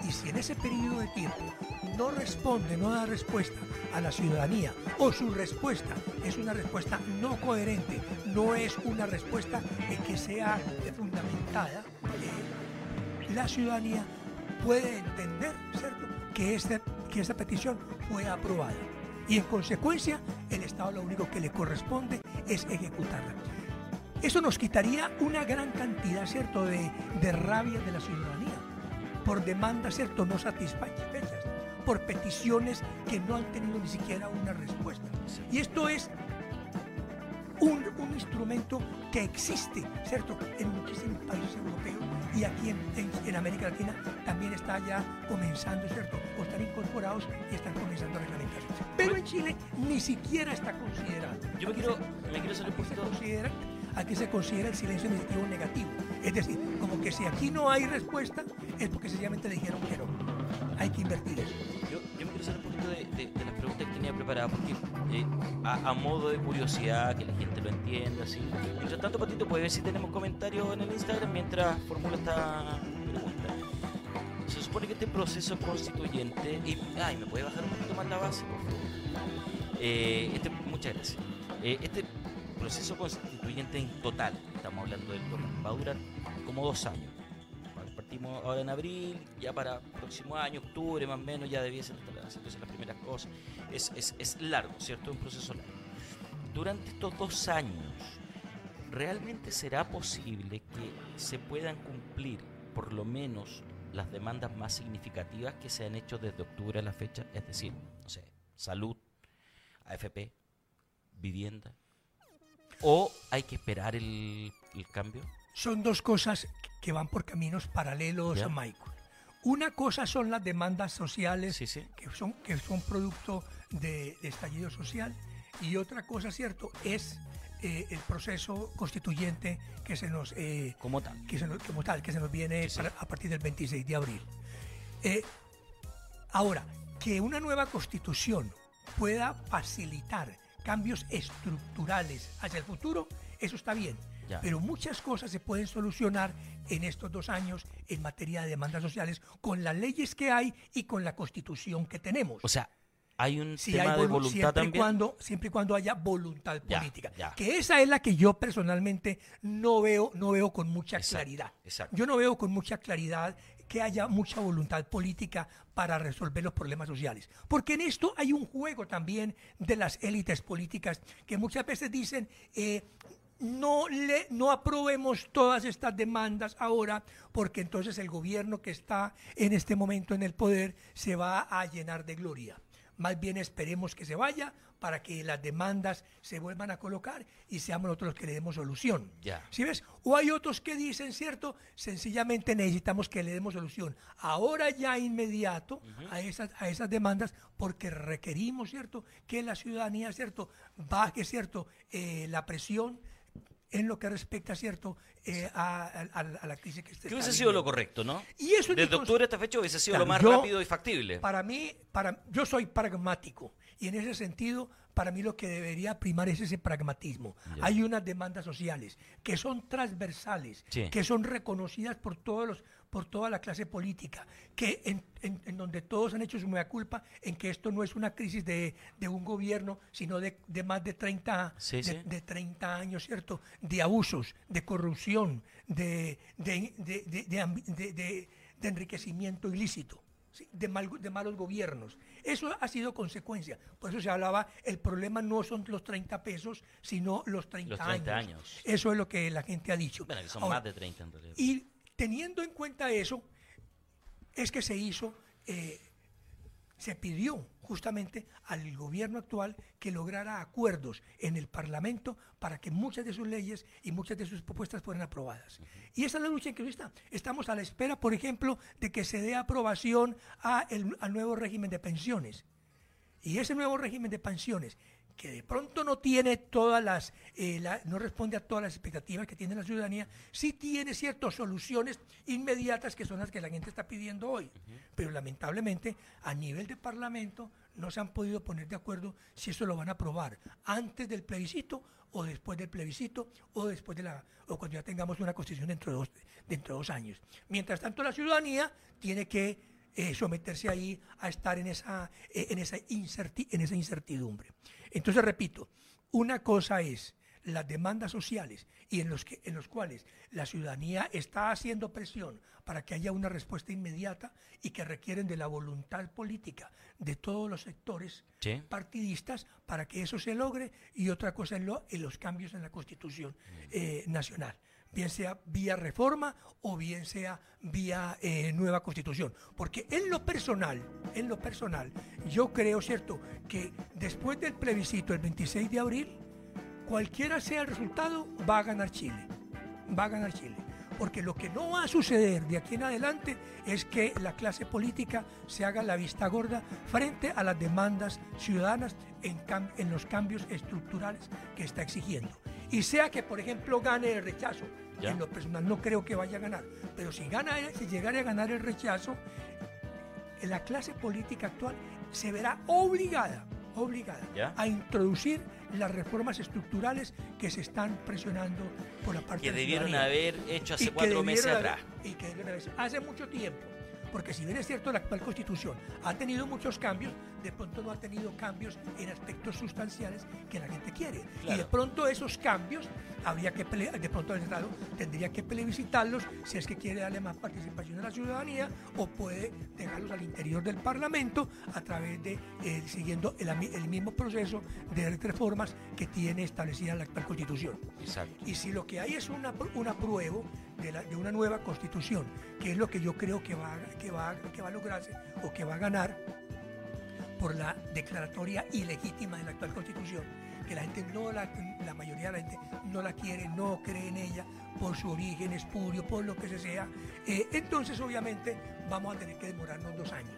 Y si en ese periodo de tiempo no responde, no da respuesta a la ciudadanía o su respuesta es una respuesta no coherente, no es una respuesta que sea fundamentada, eh, la ciudadanía puede entender, ¿cierto?, que, este, que esta petición fue aprobada. Y en consecuencia, el Estado lo único que le corresponde es ejecutarla. Eso nos quitaría una gran cantidad, ¿cierto?, de, de rabia de la ciudadanía, por demandas, ¿cierto?, no satisfechas, por peticiones que no han tenido ni siquiera una respuesta. Y esto es un, un instrumento que existe, ¿cierto?, en muchísimos países europeos y aquí en, en- en América Latina también está ya comenzando, ¿cierto?, o están incorporados y están comenzando a reglamentarse. Pero en Chile ni siquiera está considerado. Yo me quiero, se- me quiero un poquito. considera, aquí se considera el silencio administrativo negativo. Es decir, como que si aquí no hay respuesta, es porque sencillamente le dijeron que no. Hay que invertir. Yo, yo me quiero salir un poquito de, las preguntas que tenía preparadas, porque eh, a, modo de curiosidad, que la gente lo entienda, así. Mientras tanto, Patito, puede ver si tenemos comentarios en el Instagram mientras formula esta pregunta. Se supone que este proceso constituyente. Y, ay, ¿me puede bajar un poquito más la base, por favor? Eh, este, muchas gracias. Eh, este proceso constituyente en total, estamos hablando del gobierno, va a durar como dos años. Ahora en abril, ya para próximo año, octubre más o menos, ya debiesen estar haciéndose las primeras cosas. Es, es, es largo, ¿cierto? Es un proceso largo. Durante estos dos años, ¿realmente será posible que se puedan cumplir por lo menos las demandas más significativas que se han hecho desde octubre a la fecha? Es decir, no sé, salud, AFP, vivienda. ¿O hay que esperar el, el cambio? Son dos cosas que van por caminos paralelos Ya. a Michael. Una cosa son las demandas sociales Sí, sí. que son que son producto de, de estallido social y otra cosa, cierto, es eh, el proceso constituyente que se nos eh, Como tal. que se nos, como tal que se nos viene Sí, sí. para- a partir del 26 de abril. Eh, ahora, que una nueva constitución pueda facilitar cambios estructurales hacia el futuro, eso está bien. Ya. Pero muchas cosas se pueden solucionar en estos dos años en materia de demandas sociales con las leyes que hay y con la constitución que tenemos. O sea, hay un Si tema hay de volu- voluntad siempre y cuando siempre y cuando haya voluntad Ya, política ya. que esa es la que yo personalmente no veo no veo con mucha Exacto, claridad exacto. yo no veo con mucha claridad que haya mucha voluntad política para resolver los problemas sociales porque en esto hay un juego también de las élites políticas que muchas veces dicen eh, no le no aprobemos todas estas demandas ahora porque entonces el gobierno que está en este momento en el poder se va a llenar de gloria. Más bien esperemos que se vaya para que las demandas se vuelvan a colocar y seamos nosotros los que le demos solución. Ya. ¿Sí ves? O hay otros que dicen, ¿cierto? Sencillamente necesitamos que le demos solución. Ahora ya inmediato a, esas, a esas demandas porque requerimos, ¿cierto? Que la ciudadanía, ¿cierto? Baje, ¿cierto? Eh, la presión en lo que respecta, ¿cierto? Eh, a, a- a- a la crisis que se Que hubiese sido lo correcto, ¿no? Y eso Desde cons- octubre a esta fecha hubiese sido Claro, lo más yo- rápido y factible. Para mí, para, yo soy pragmático y en ese sentido, para mí lo que debería primar es ese pragmatismo. Hay unas demandas sociales que son transversales, Sí. que son reconocidas por todos los, por toda la clase política, que en, en- en donde todos han hecho su mea culpa en que esto no es una crisis de, de un gobierno, sino de, de más de 30, Sí, de, sí. de 30 años, ¿cierto? De abusos, de corrupción, de, de, de- de- de enriquecimiento ilícito. ¿sí? De, mal- de malos gobiernos. Eso ha sido consecuencia. Por eso se hablaba, el problema no son los 30 pesos, sino los 30, Los 30 años. años. Eso es lo que la gente ha dicho. Bueno, que son Ahora, más de 30 en realidad. y teniendo en cuenta eso, es que se hizo, eh, se pidió justamente al gobierno actual que lograra acuerdos en el Parlamento para que muchas de sus leyes y muchas de sus propuestas fueran aprobadas. Y esa es la lucha en que está. Estamos a la espera, por ejemplo, de que se dé aprobación a el- al nuevo régimen de pensiones. Y ese nuevo régimen de pensiones, que de pronto no tiene todas las, eh, la- no responde a todas las expectativas que tiene la ciudadanía, sí tiene ciertas soluciones inmediatas que son las que la gente está pidiendo hoy. Pero lamentablemente, a nivel de Parlamento, no se han podido poner de acuerdo si eso lo van a aprobar antes del plebiscito o después del plebiscito o después de la o cuando ya tengamos una constitución dentro de dos, dentro de dos años. Mientras tanto, la ciudadanía tiene que eh, someterse ahí a estar en esa, eh, en, esa en esa incertidumbre. Entonces, repito, una cosa es las demandas sociales y en los, que, en los cuales la ciudadanía está haciendo presión para que haya una respuesta inmediata y que requieren de la voluntad política de todos los sectores Sí. partidistas para que eso se logre y otra cosa en, lo, en los cambios en la constitución eh, nacional bien sea vía reforma o bien sea vía eh, nueva constitución porque en lo personal en lo personal yo creo cierto que después del plebiscito el 26 de abril cualquiera sea el resultado, va a ganar Chile. Va a ganar Chile. Porque lo que no va a suceder de aquí en adelante es que la clase política se haga la vista gorda frente a las demandas ciudadanas en, en los cambios estructurales que está exigiendo. Y sea que, por ejemplo, gane el rechazo. Ya. En lo personal no creo que vaya a ganar. Pero si, gana, si llegara a ganar el rechazo, la clase política actual se verá obligada, obligada ¿Ya? a introducir las reformas estructurales que se están presionando por la parte Que de la debieron haber hecho hace cuatro meses atrás. y que hace mucho tiempo. Porque si bien es cierto, la actual constitución ha tenido muchos cambios, de pronto no ha tenido cambios en aspectos sustanciales que la gente quiere. Y de pronto esos cambios habría que de pronto el Estado tendría que plebiscitarlos si es que quiere darle más participación a la ciudadanía o puede dejarlos al interior del Parlamento a través de eh, siguiendo el, mismo proceso de reformas que tiene establecida la actual constitución. Exacto. Y si lo que hay es una, un apruebo de, la- de una nueva constitución, que es lo que yo creo que va, que, va, que va a lograrse o que va a ganar por la declaratoria ilegítima de la actual constitución, que la gente no la, la mayoría de la gente no la quiere, no cree en ella por su origen espurio, por lo que se sea, eh, entonces obviamente vamos a tener que demorarnos dos años.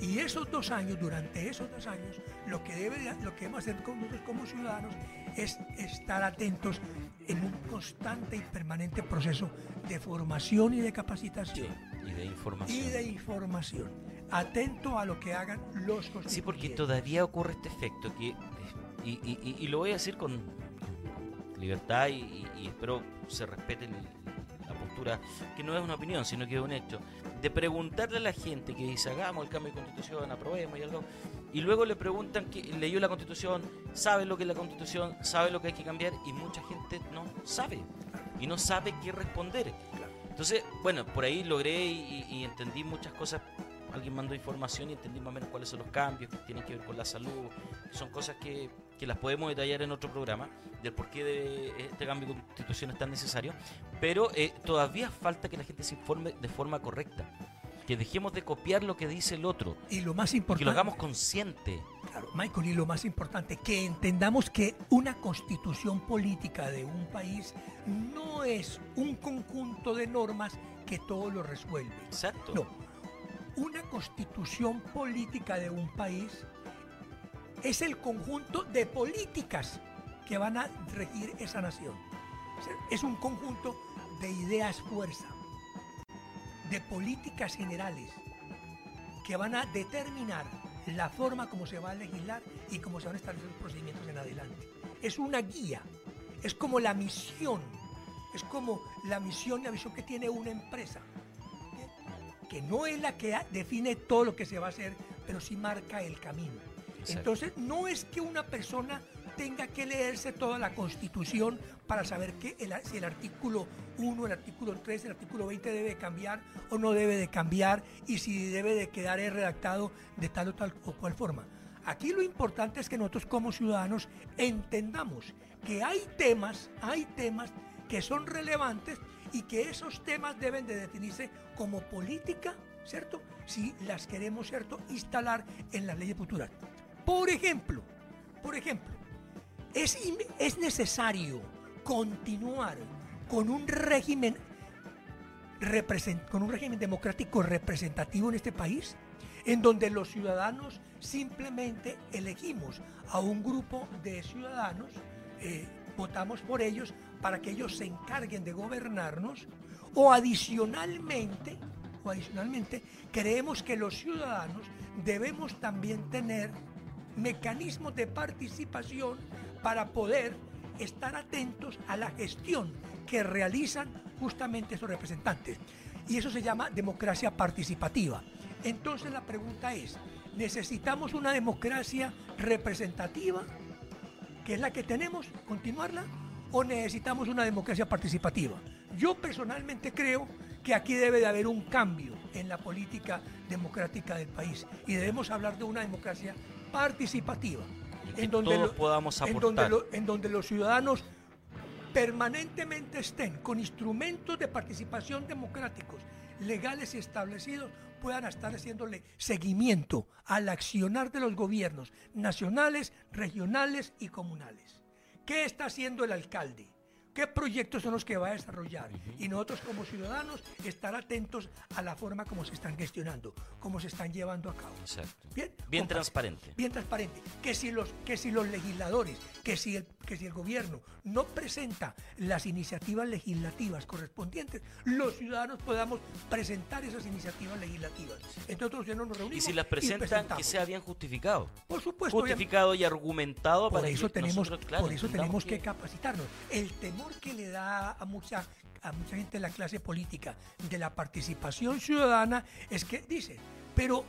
Y esos dos años, durante esos dos años, lo que, debe, de- lo que debemos hacer con nosotros como ciudadanos es estar atentos en un constante y permanente proceso de formación y de capacitación Y de información. y de información. Atento a lo que hagan los Sí, constituyentes. porque todavía ocurre este efecto que, y, y- y- lo voy a decir con, libertad y, espero se respete el- la postura, que no es una opinión, sino que es un hecho, de preguntarle a la gente que dice, hagamos el cambio de constitución, aprobemos y algo, y luego le preguntan que leyó la constitución, sabe lo que es la constitución, sabe lo que hay que cambiar, y mucha gente no sabe, y no sabe qué responder. Entonces, bueno, por ahí logré y, y entendí muchas cosas. Alguien mandó información y entendí más o menos cuáles son los cambios que tienen que ver con la salud. Son cosas que, que las podemos detallar en otro programa, del por qué de este cambio de constitución es tan necesario. Pero eh, todavía falta que la gente se informe de forma correcta. Que dejemos de copiar lo que dice el otro. Y lo más Que importante. lo hagamos consciente. Claro, Michael, y lo más importante, que entendamos que una constitución política de un país no es un conjunto de normas que todo lo resuelve. Exacto. No, una constitución política de un país es el conjunto de políticas que van a regir esa nación. Es un conjunto de ideas fuerza, de políticas generales que van a determinar la forma como se va a legislar y cómo se van a establecer los procedimientos en adelante. Es una guía, es como la misión, es como la misión y la visión que tiene una empresa, que no es la que define todo lo que se va a hacer, pero sí marca el camino. Entonces, no es que una persona tenga que leerse toda la Constitución para saber que si el artículo 1, el artículo 3, el artículo 20 debe cambiar o no debe de cambiar y si debe de quedar redactado de tal o tal o cual forma. Aquí lo importante es que nosotros como ciudadanos entendamos que hay temas, hay temas que son relevantes y que esos temas deben de definirse como política, ¿cierto? Si las queremos, ¿cierto?, instalar en las leyes futuras. Por ejemplo, por ejemplo, es, es necesario continuar con un régimen con un régimen democrático representativo en este país, en donde los ciudadanos simplemente elegimos a un grupo de ciudadanos, eh, votamos por ellos para que ellos se encarguen de gobernarnos, o adicionalmente, o adicionalmente, creemos que los ciudadanos debemos también tener mecanismos de participación para poder estar atentos a la gestión que realizan justamente esos representantes. Y eso se llama democracia participativa. Entonces la pregunta es, ¿necesitamos una democracia representativa, que es la que tenemos, continuarla, o necesitamos una democracia participativa? Yo personalmente creo que aquí debe de haber un cambio en la política democrática del país y debemos hablar de una democracia participativa. Y que todos podamos en donde lo- en donde los ciudadanos permanentemente estén con instrumentos de participación democráticos legales y establecidos puedan estar haciéndole seguimiento al accionar de los gobiernos nacionales, regionales y comunales. ¿qué está haciendo el alcalde? ¿Qué proyectos son los que va a desarrollar? Y nosotros como ciudadanos estar atentos a la forma como se están gestionando, cómo se están llevando a cabo. Exacto. Bien, Bien transparente. Bien transparente. Que si los, que si los legisladores, que si, el, que si el gobierno no presenta las iniciativas legislativas correspondientes, los ciudadanos podamos presentar esas iniciativas legislativas. Entonces nosotros ya no nos reunimos Y si las presentan, que sea bien justificado. Por supuesto. Justificado y argumentado Por para eso que tenemos, nosotros, claro, por eso tenemos que capacitarnos. El temor que le da a mucha, a mucha gente de la clase política de la participación ciudadana es que dice, pero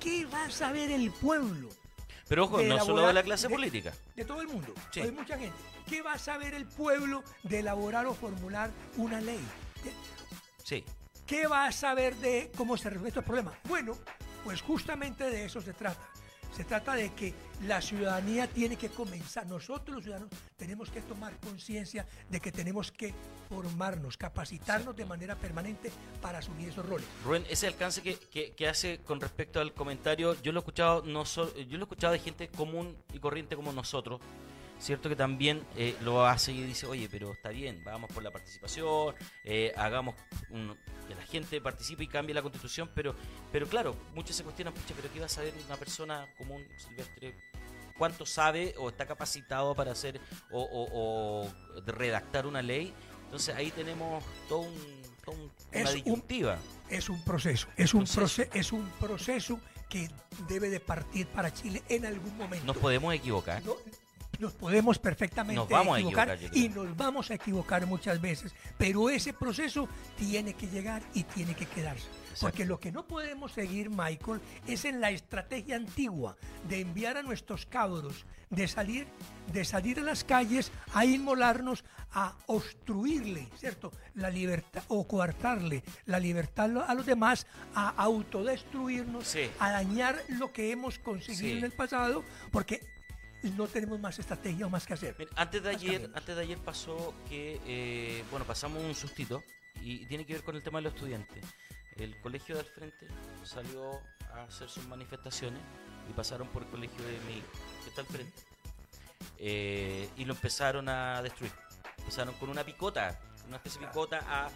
¿qué va a saber el pueblo? Pero ojo, no solo de la clase de- política. De todo el mundo. Sí. Hay mucha gente. ¿Qué va a saber el pueblo de elaborar o formular una ley? ¿Qué- Sí. ¿Qué va a saber de cómo se resuelven estos problemas? Bueno, pues justamente de eso se trata. Se trata de que la ciudadanía tiene que comenzar, nosotros los ciudadanos tenemos que tomar conciencia de que tenemos que formarnos, capacitarnos de manera permanente para asumir esos roles. Rubén, ese alcance que, que- que hace con respecto al comentario, yo lo he escuchado no so- yo lo he escuchado de gente común y corriente como nosotros, cierto que también eh, lo hace y dice, oye, pero está bien, vamos por la participación, eh, hagamos un- que la gente participe y cambie la constitución, pero, pero claro, muchos se cuestionan, pucha, pero ¿qué va a saber una persona común, silvestre? ¿Cuánto sabe o está capacitado para hacer o, o- o redactar una ley? Entonces ahí tenemos todo un, todo un- Es una un- disyuntiva. Es un proceso, es un Proceso. proceso, es un proceso que debe de partir para Chile en algún momento. Nos podemos equivocar. No, nos podemos perfectamente Nos vamos a equivocar, y nos vamos a equivocar muchas veces, pero ese proceso tiene que llegar y tiene que quedarse. Porque lo que no podemos seguir, Michael, es en la estrategia antigua de enviar a nuestros cabros, de salir, de salir a las calles a inmolarnos, a obstruirle, ¿cierto? La libertad o coartarle la libertad a los demás, a autodestruirnos, Sí. a dañar lo que hemos conseguido Sí. en el pasado, porque no tenemos más estrategia o más que hacer. Mira, antes de ayer, antes de ayer pasó que, eh, bueno, pasamos un sustito y tiene que ver con el tema de los estudiantes. El colegio de al frente salió a hacer sus manifestaciones y pasaron por el colegio de mi que está al frente. Eh, y lo empezaron a destruir. Empezaron con una picota, una especie de picota a...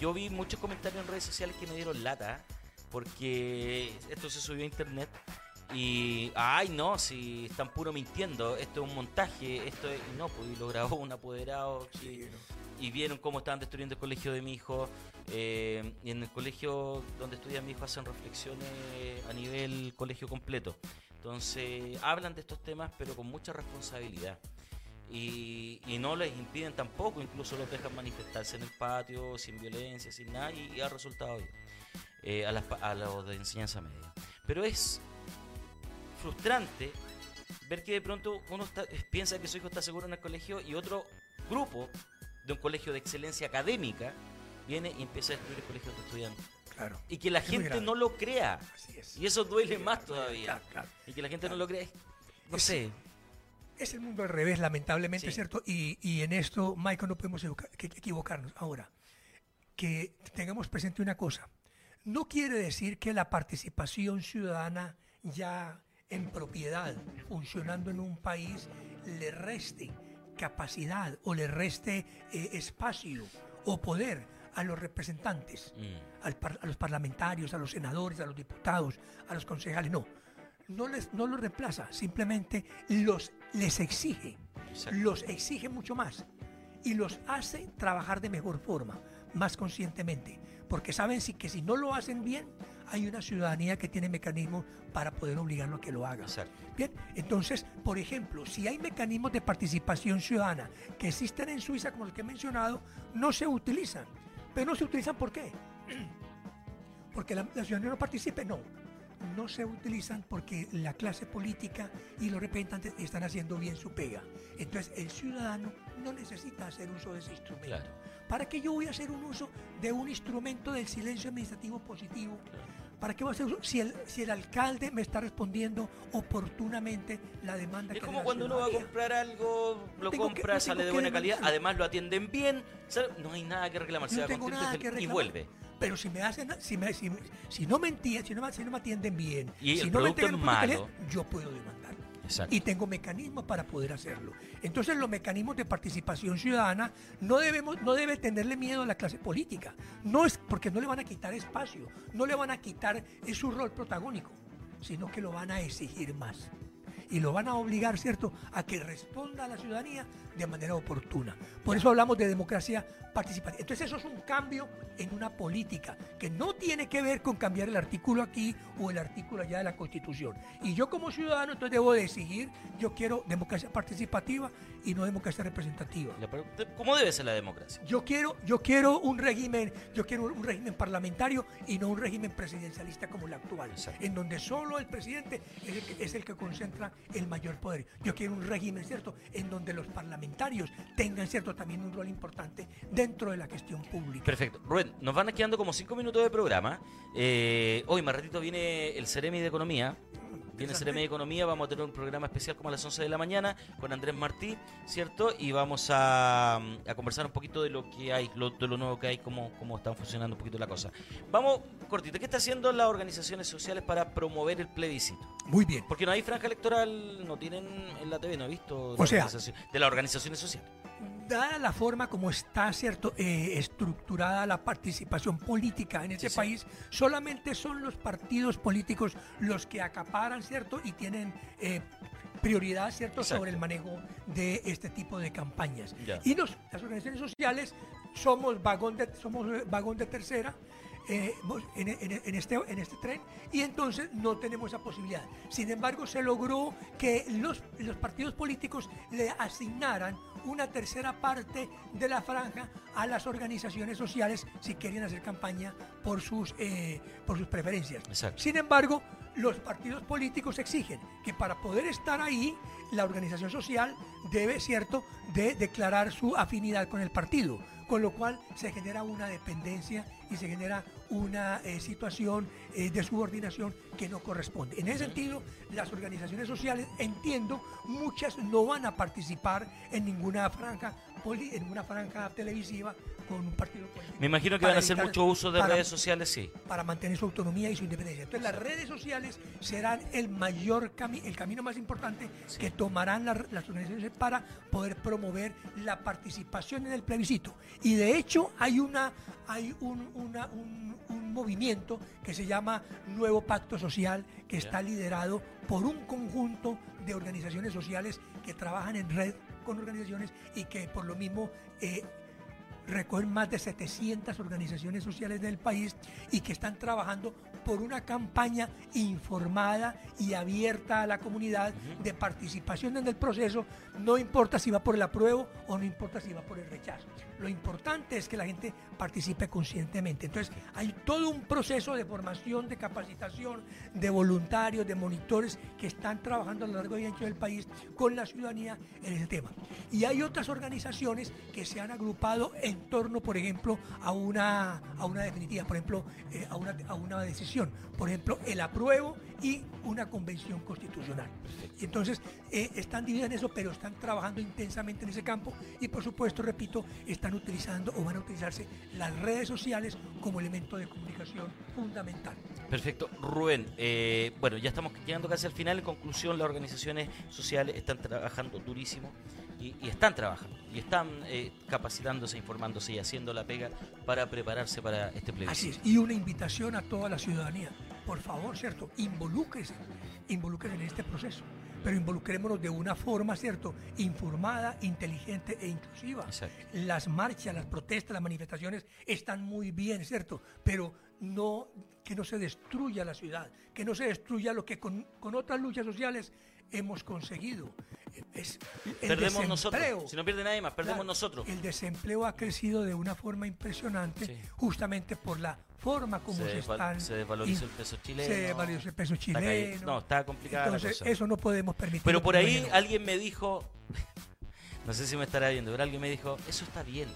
Yo vi muchos comentarios en redes sociales que me dieron lata porque esto se subió a internet y, ay no, si están puro mintiendo, esto es un montaje, esto es, no, pues y lo grabó un apoderado y vieron cómo estaban destruyendo el colegio de mi hijo eh, y en el colegio donde estudia mi hijo hacen reflexiones a nivel colegio completo. Entonces hablan de estos temas pero con mucha responsabilidad. Y, y no les impiden tampoco, incluso los dejan manifestarse en el patio sin violencia, sin nada, y, y ha resultado bien eh, a, las, a los de enseñanza media. Pero es frustrante ver que de pronto uno está- eh, piensa que su hijo está seguro en el colegio y otro grupo de un colegio de excelencia académica viene y empieza a destruir el colegio de estudiantes. Claro. Y que la Es gente no lo crea. Así es. Y eso duele más todavía. Claro, claro. Y que la gente no lo crea. es- No sé. Es el mundo al revés, lamentablemente, Sí. ¿cierto? Y, y en esto, Michael, no podemos equivocarnos. Ahora, que tengamos presente una cosa. No quiere decir que la participación ciudadana ya en propiedad, funcionando en un país, le reste capacidad o le reste eh, espacio o poder a los representantes, Mm. al par- a los parlamentarios, a los senadores, a los diputados, a los concejales. No, no les no los reemplaza, simplemente los les exige, Exacto. los exige mucho más y los hace trabajar de mejor forma, más conscientemente, porque saben si, que si no lo hacen bien, hay una ciudadanía que tiene mecanismos para poder obligarlo a que lo haga. Exacto. Bien, entonces, por ejemplo, si hay mecanismos de participación ciudadana que existen en Suiza, como los que he mencionado, no se utilizan. Pero no se utilizan ¿por qué? Porque la, la ciudadanía no participe, no. No se utilizan porque la clase política y los representantes están haciendo bien su pega. Entonces el ciudadano no necesita hacer uso de ese instrumento. Claro. ¿Para qué yo voy a hacer un uso de un instrumento del silencio administrativo positivo? ¿Para qué voy a hacer uso si el, si el alcalde me está respondiendo oportunamente la demanda Es que como cuando uno va a comprar algo, lo que- compra, no sale de buena calidad, además lo atienden bien, no hay nada que reclamar, se no tengo y nada que y reclamar. vuelve. Pero si me hacen, si, me, si, si no me entienden, si no, me- si no me atienden bien, Y si el no me producto malo. yo puedo demandar. Y tengo mecanismos para poder hacerlo. Entonces los mecanismos de participación ciudadana no debemos, no debe tenerle miedo a la clase política. No es porque no le van a quitar espacio, no le van a quitar su rol protagónico, sino que lo van a exigir más y lo van a obligar, ¿cierto?, a que responda a la ciudadanía de manera oportuna. Por eso hablamos de democracia participativa. Entonces eso es un cambio en una política que no tiene que ver con cambiar el artículo aquí o el artículo allá de la Constitución. Y yo como ciudadano entonces debo de exigir, yo quiero democracia participativa y no democracia representativa. ¿Cómo debe ser la democracia? Yo quiero, yo quiero un régimen, yo quiero un régimen parlamentario y no un régimen presidencialista como el actual, Exacto. en donde solo el presidente es el, que, es el que concentra el mayor poder. Yo quiero un régimen, ¿cierto?, en donde los parlamentarios tengan, ¿cierto?, también un rol importante dentro de la gestión pública. Perfecto. Rubén, nos van quedando como cinco minutos de programa. Eh, hoy, más ratito, viene el Ceremi de Economía. Viene el Ceremi de Economía, vamos a tener un programa especial como a las 11 de la mañana con Andrés Martí, ¿cierto? Y vamos a, a conversar un poquito de lo que hay, lo- de lo nuevo que hay, cómo, cómo están funcionando un poquito la cosa. Vamos, cortito, ¿qué está haciendo las organizaciones sociales para promover el plebiscito? Muy bien. Porque no hay franja electoral, no tienen en la TV, no he visto. O sea- de las organizaciones sociales. Dada la forma como está cierto eh, estructurada la participación política en este sí. país, solamente son los partidos políticos los que acaparan cierto y tienen eh, prioridad cierto Exacto. sobre el manejo de este tipo de campañas. Ya. Y nos- las organizaciones sociales somos vagón de somos eh, vagón de tercera. Eh, en, en- en este, en este tren y entonces no tenemos esa posibilidad. Sin embargo, se logró que los, los partidos políticos le asignaran una tercera parte de la franja a las organizaciones sociales si querían hacer campaña por sus, eh, por sus preferencias. Exacto. Sin embargo, los partidos políticos exigen que para poder estar ahí, la organización social debe, cierto, de declarar su afinidad con el partido, con lo cual se genera una dependencia y se genera una eh, situación eh, de subordinación que no corresponde. En ese sentido, las organizaciones sociales, entiendo, muchas no van a participar en ninguna franja, en una franja televisiva con un partido político. Me imagino que van a hacer mucho uso de para- redes sociales, sí. para mantener su autonomía y su independencia. Entonces las redes sociales serán el mayor camino, el camino más importante que tomarán la- las organizaciones para poder promover la participación en el plebiscito. Y de hecho hay una, hay un, una- un- un movimiento que se llama Nuevo Pacto Social que está liderado por un conjunto de organizaciones sociales que trabajan en red con organizaciones y que por lo mismo eh, recogen más de 700 organizaciones sociales del país y que están trabajando por una campaña informada y abierta a la comunidad de participación en el proceso, no importa si va por el apruebo o no importa si va por el rechazo. Lo importante es que la gente participe conscientemente. Entonces, hay todo un proceso de formación, de capacitación, de voluntarios, de monitores que están trabajando a lo largo y ancho del país con la ciudadanía en ese tema. Y hay otras organizaciones que se han agrupado en torno, por ejemplo, a una, a una definitiva, por ejemplo, eh, a, una, a una decisión. Por ejemplo, el apruebo y una convención constitucional. Y entonces eh, están divididos en eso, pero están trabajando intensamente en ese campo y por supuesto, repito, están utilizando o van a utilizarse las redes sociales como elemento de comunicación fundamental. Perfecto. Rubén, eh, bueno, ya estamos llegando casi al final. En conclusión, las organizaciones sociales están trabajando durísimo y, y están trabajando y están eh, capacitándose, informándose y haciendo la pega para prepararse para este plebiscito. Así es. Y una invitación a toda la ciudadanía. Por favor, ¿cierto? Involúquese. Involúquese en este proceso. Pero involucrémonos de una forma, ¿cierto? Informada, inteligente e inclusiva. Exacto. Las marchas, las protestas, las manifestaciones están muy bien, ¿cierto? Pero no que no se destruya la ciudad, que no se destruya lo que con, con otras luchas sociales hemos conseguido. Es el Perdemos nosotros. Si no pierde nadie más, perdemos Claro, nosotros. El desempleo ha crecido de una forma impresionante Sí. justamente por la forma como Se se, desval- están... se desvaloriza in- el peso chileno. Se desvalorizó el peso Está chileno. no, está complicada la Entonces, cosa. eso no podemos permitir. Pero por ahí alguien me dijo, no sé si me estará viendo, pero alguien me dijo, eso está bien.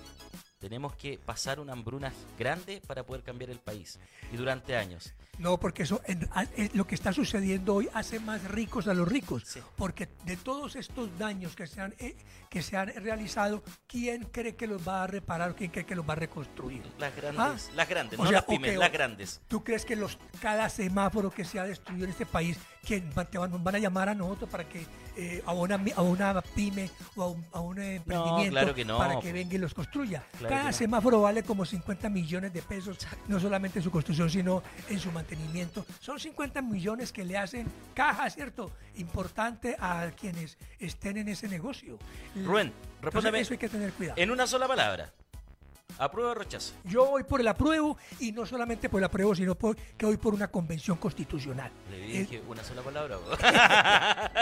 Tenemos que pasar una hambruna grande para poder cambiar el país. Y durante años. No, porque eso en- es lo que está sucediendo hoy hace más ricos a los ricos. Sí. Porque de todos estos daños que se, han, eh, que se han realizado, ¿quién cree que los va a reparar? ¿Quién cree que los va a reconstruir? Las grandes, Ah, las grandes, o no sea, las pymes, las grandes. ¿Tú crees que los, cada semáforo que se ha destruido en este país, que van- te van, nos van a llamar a nosotros para que eh, a, una, a una pyme o a un, a un emprendimiento claro que no, para que venga y los construya. Claro Cada no. semáforo vale como 50 millones de pesos, no solamente en su construcción, sino en su mantenimiento. Son 50 millones que le hacen caja, ¿cierto? Importante a quienes estén en ese negocio. Rubén, Entonces, eso hay que tener cuidado. en una sola palabra. ¿Aprueba o rechazo? Yo voy por el apruebo y no solamente por el apruebo, sino por, que voy por una convención constitucional. Le Eh, dije una sola palabra.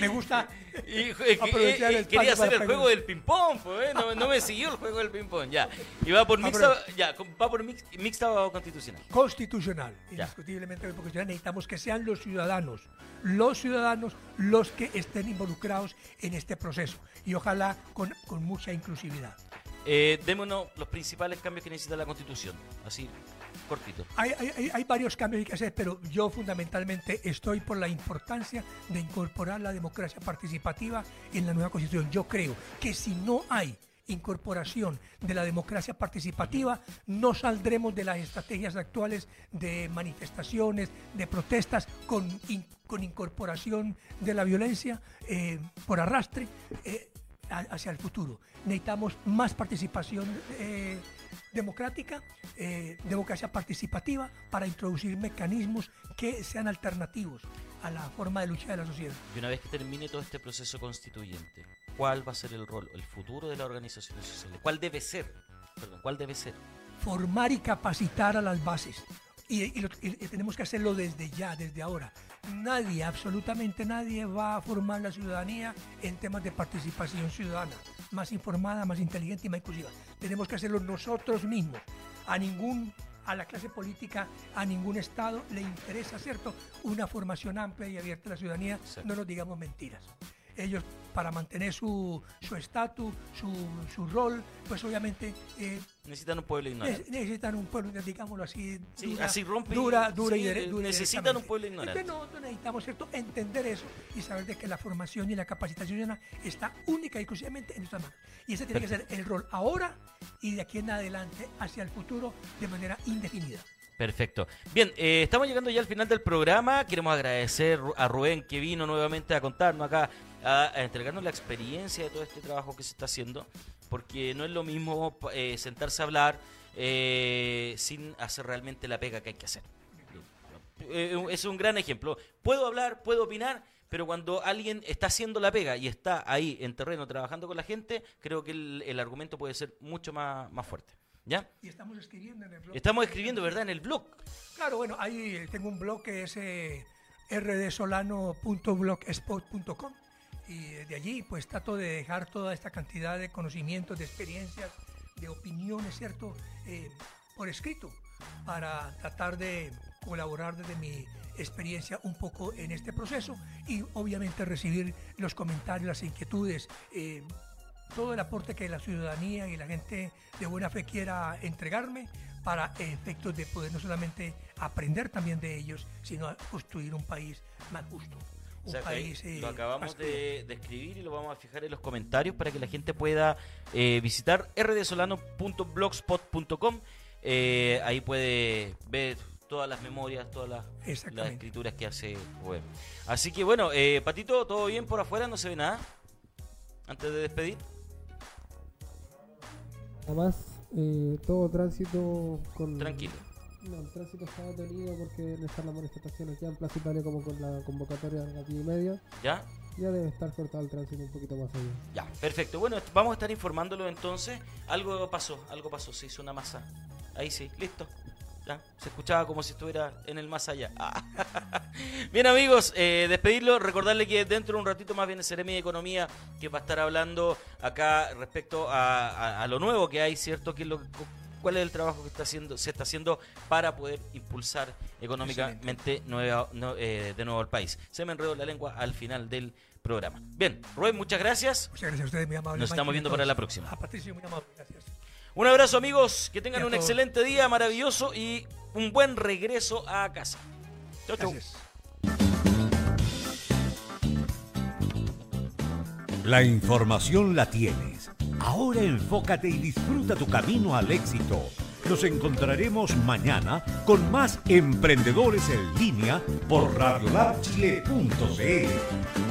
me gusta Y, eh, Aprovechar eh, el eh, quería hacer el juego del ping-pong, eh, no, no me siguió el juego del ping-pong, ya. Y va por mixta, Apro- ya, va por mix- mixta o constitucional. constitucional. Indiscutiblemente constitucional. necesitamos que sean los ciudadanos, los ciudadanos los que estén involucrados en este proceso y ojalá con, con mucha inclusividad. Eh, démonos los principales cambios que necesita la constitución, así, cortito. Hay, hay- hay- varios cambios que hacer, pero yo fundamentalmente estoy por la importancia de incorporar la democracia participativa en la nueva constitución. Yo creo que si no hay incorporación de la democracia participativa, no saldremos de las estrategias actuales de manifestaciones, de protestas, con, con incorporación de la violencia eh, por arrastre. eh, hacia el futuro. Necesitamos más participación eh, democrática, eh, democracia participativa, para introducir mecanismos que sean alternativos a la forma de lucha de la sociedad. Y una vez que termine todo este proceso constituyente, ¿cuál va a ser el rol, el futuro de las organizaciones sociales? ¿Cuál debe ser? Perdón, ¿cuál debe ser? formar y capacitar a las bases. Y, y lo- y- y tenemos que hacerlo desde ya, desde ahora. Nadie, absolutamente nadie va a formar la ciudadanía en temas de participación ciudadana, más informada, más inteligente y más inclusiva. Tenemos que hacerlo nosotros mismos. A ningún a la clase política, a ningún Estado le interesa, ¿cierto?, una formación amplia y abierta a la ciudadanía, Sí. no nos digamos mentiras. Ellos, para mantener su estatus, su, su rol, pues obviamente eh, Necesitan un pueblo ignorante. Ne- necesitan un pueblo, digámoslo así, Sí, dura, así rompe dura, dura sí, y, dura y necesitan un pueblo ignorante. Entonces, no, no necesitamos cierto entender eso y saber de que la formación y la capacitación está única y exclusivamente en nuestras manos. Y ese tiene que ser el rol ahora y de aquí en adelante hacia el futuro de manera indefinida. Perfecto. Bien, eh, estamos llegando ya al final del programa. Queremos agradecer a Rubén que vino nuevamente a contarnos acá, a, a entregarnos la experiencia de todo este trabajo que se está haciendo, porque no es lo mismo eh, sentarse a hablar eh, sin hacer realmente la pega que hay que hacer. Eh, es un gran ejemplo. Puedo hablar, puedo opinar, pero cuando alguien está haciendo la pega y está ahí en terreno trabajando con la gente, creo que el, el argumento puede ser mucho más, más fuerte. ¿Ya? Y estamos escribiendo en el blog. Estamos escribiendo, ¿verdad? En el blog. Claro, bueno, ahí tengo un blog que es eh, rdsolano.blogspot.com y de allí pues trato de dejar toda esta cantidad de conocimientos, de experiencias, de opiniones, ¿cierto? Eh, por escrito para tratar de colaborar desde mi experiencia un poco en este proceso y obviamente recibir los comentarios, las inquietudes, eh, todo el aporte que la ciudadanía y la gente de buena fe quiera entregarme para efectos de poder no solamente aprender también de ellos, sino construir un país más justo. O sea, país eh, lo acabamos más de, de escribir y lo vamos a fijar en los comentarios para que la gente pueda eh, visitar rdsolano.blogspot.com. Eh, ahí puede ver todas las memorias, todas las, escrituras que hace Rubén. Así que bueno, eh, Patito, ¿todo bien por afuera? ¿No se ve nada? Antes de despedir. Además, eh, todo tránsito con... Tranquilo. No, el tránsito está detenido porque están las manifestaciones ya en Plaza Italia como con la convocatoria de las 10 y media. ¿Ya? Ya debe estar cortado el tránsito un poquito más allá. Ya, perfecto. Bueno, vamos a estar informándolo entonces. Algo pasó, algo pasó, se hizo una masa. Ahí sí, listo. Ya, se escuchaba como si estuviera en el más allá. Ah. Bien amigos, eh, despedirlo, recordarle que dentro de un ratito más viene Seremi de Economía, que va a estar hablando acá respecto a, a- a lo nuevo que hay, ¿cierto? ¿Qué es lo que- ¿Cuál es el trabajo que está haciendo, se está haciendo para poder impulsar económicamente nueva- no- eh, de nuevo el país? Se me enredó la lengua al final del programa. Bien, Rubén, muchas gracias. Muchas gracias a ustedes, muy amables. Nos estamos viendo para la próxima. A Patricio, muy amable, gracias. Un abrazo amigos, que tengan un todos. excelente día, maravilloso y un buen regreso a casa. Chau, chau. Gracias. La información la tienes. Ahora enfócate y disfruta tu camino al éxito. Nos encontraremos mañana con más emprendedores en línea por radiolabchile.cl.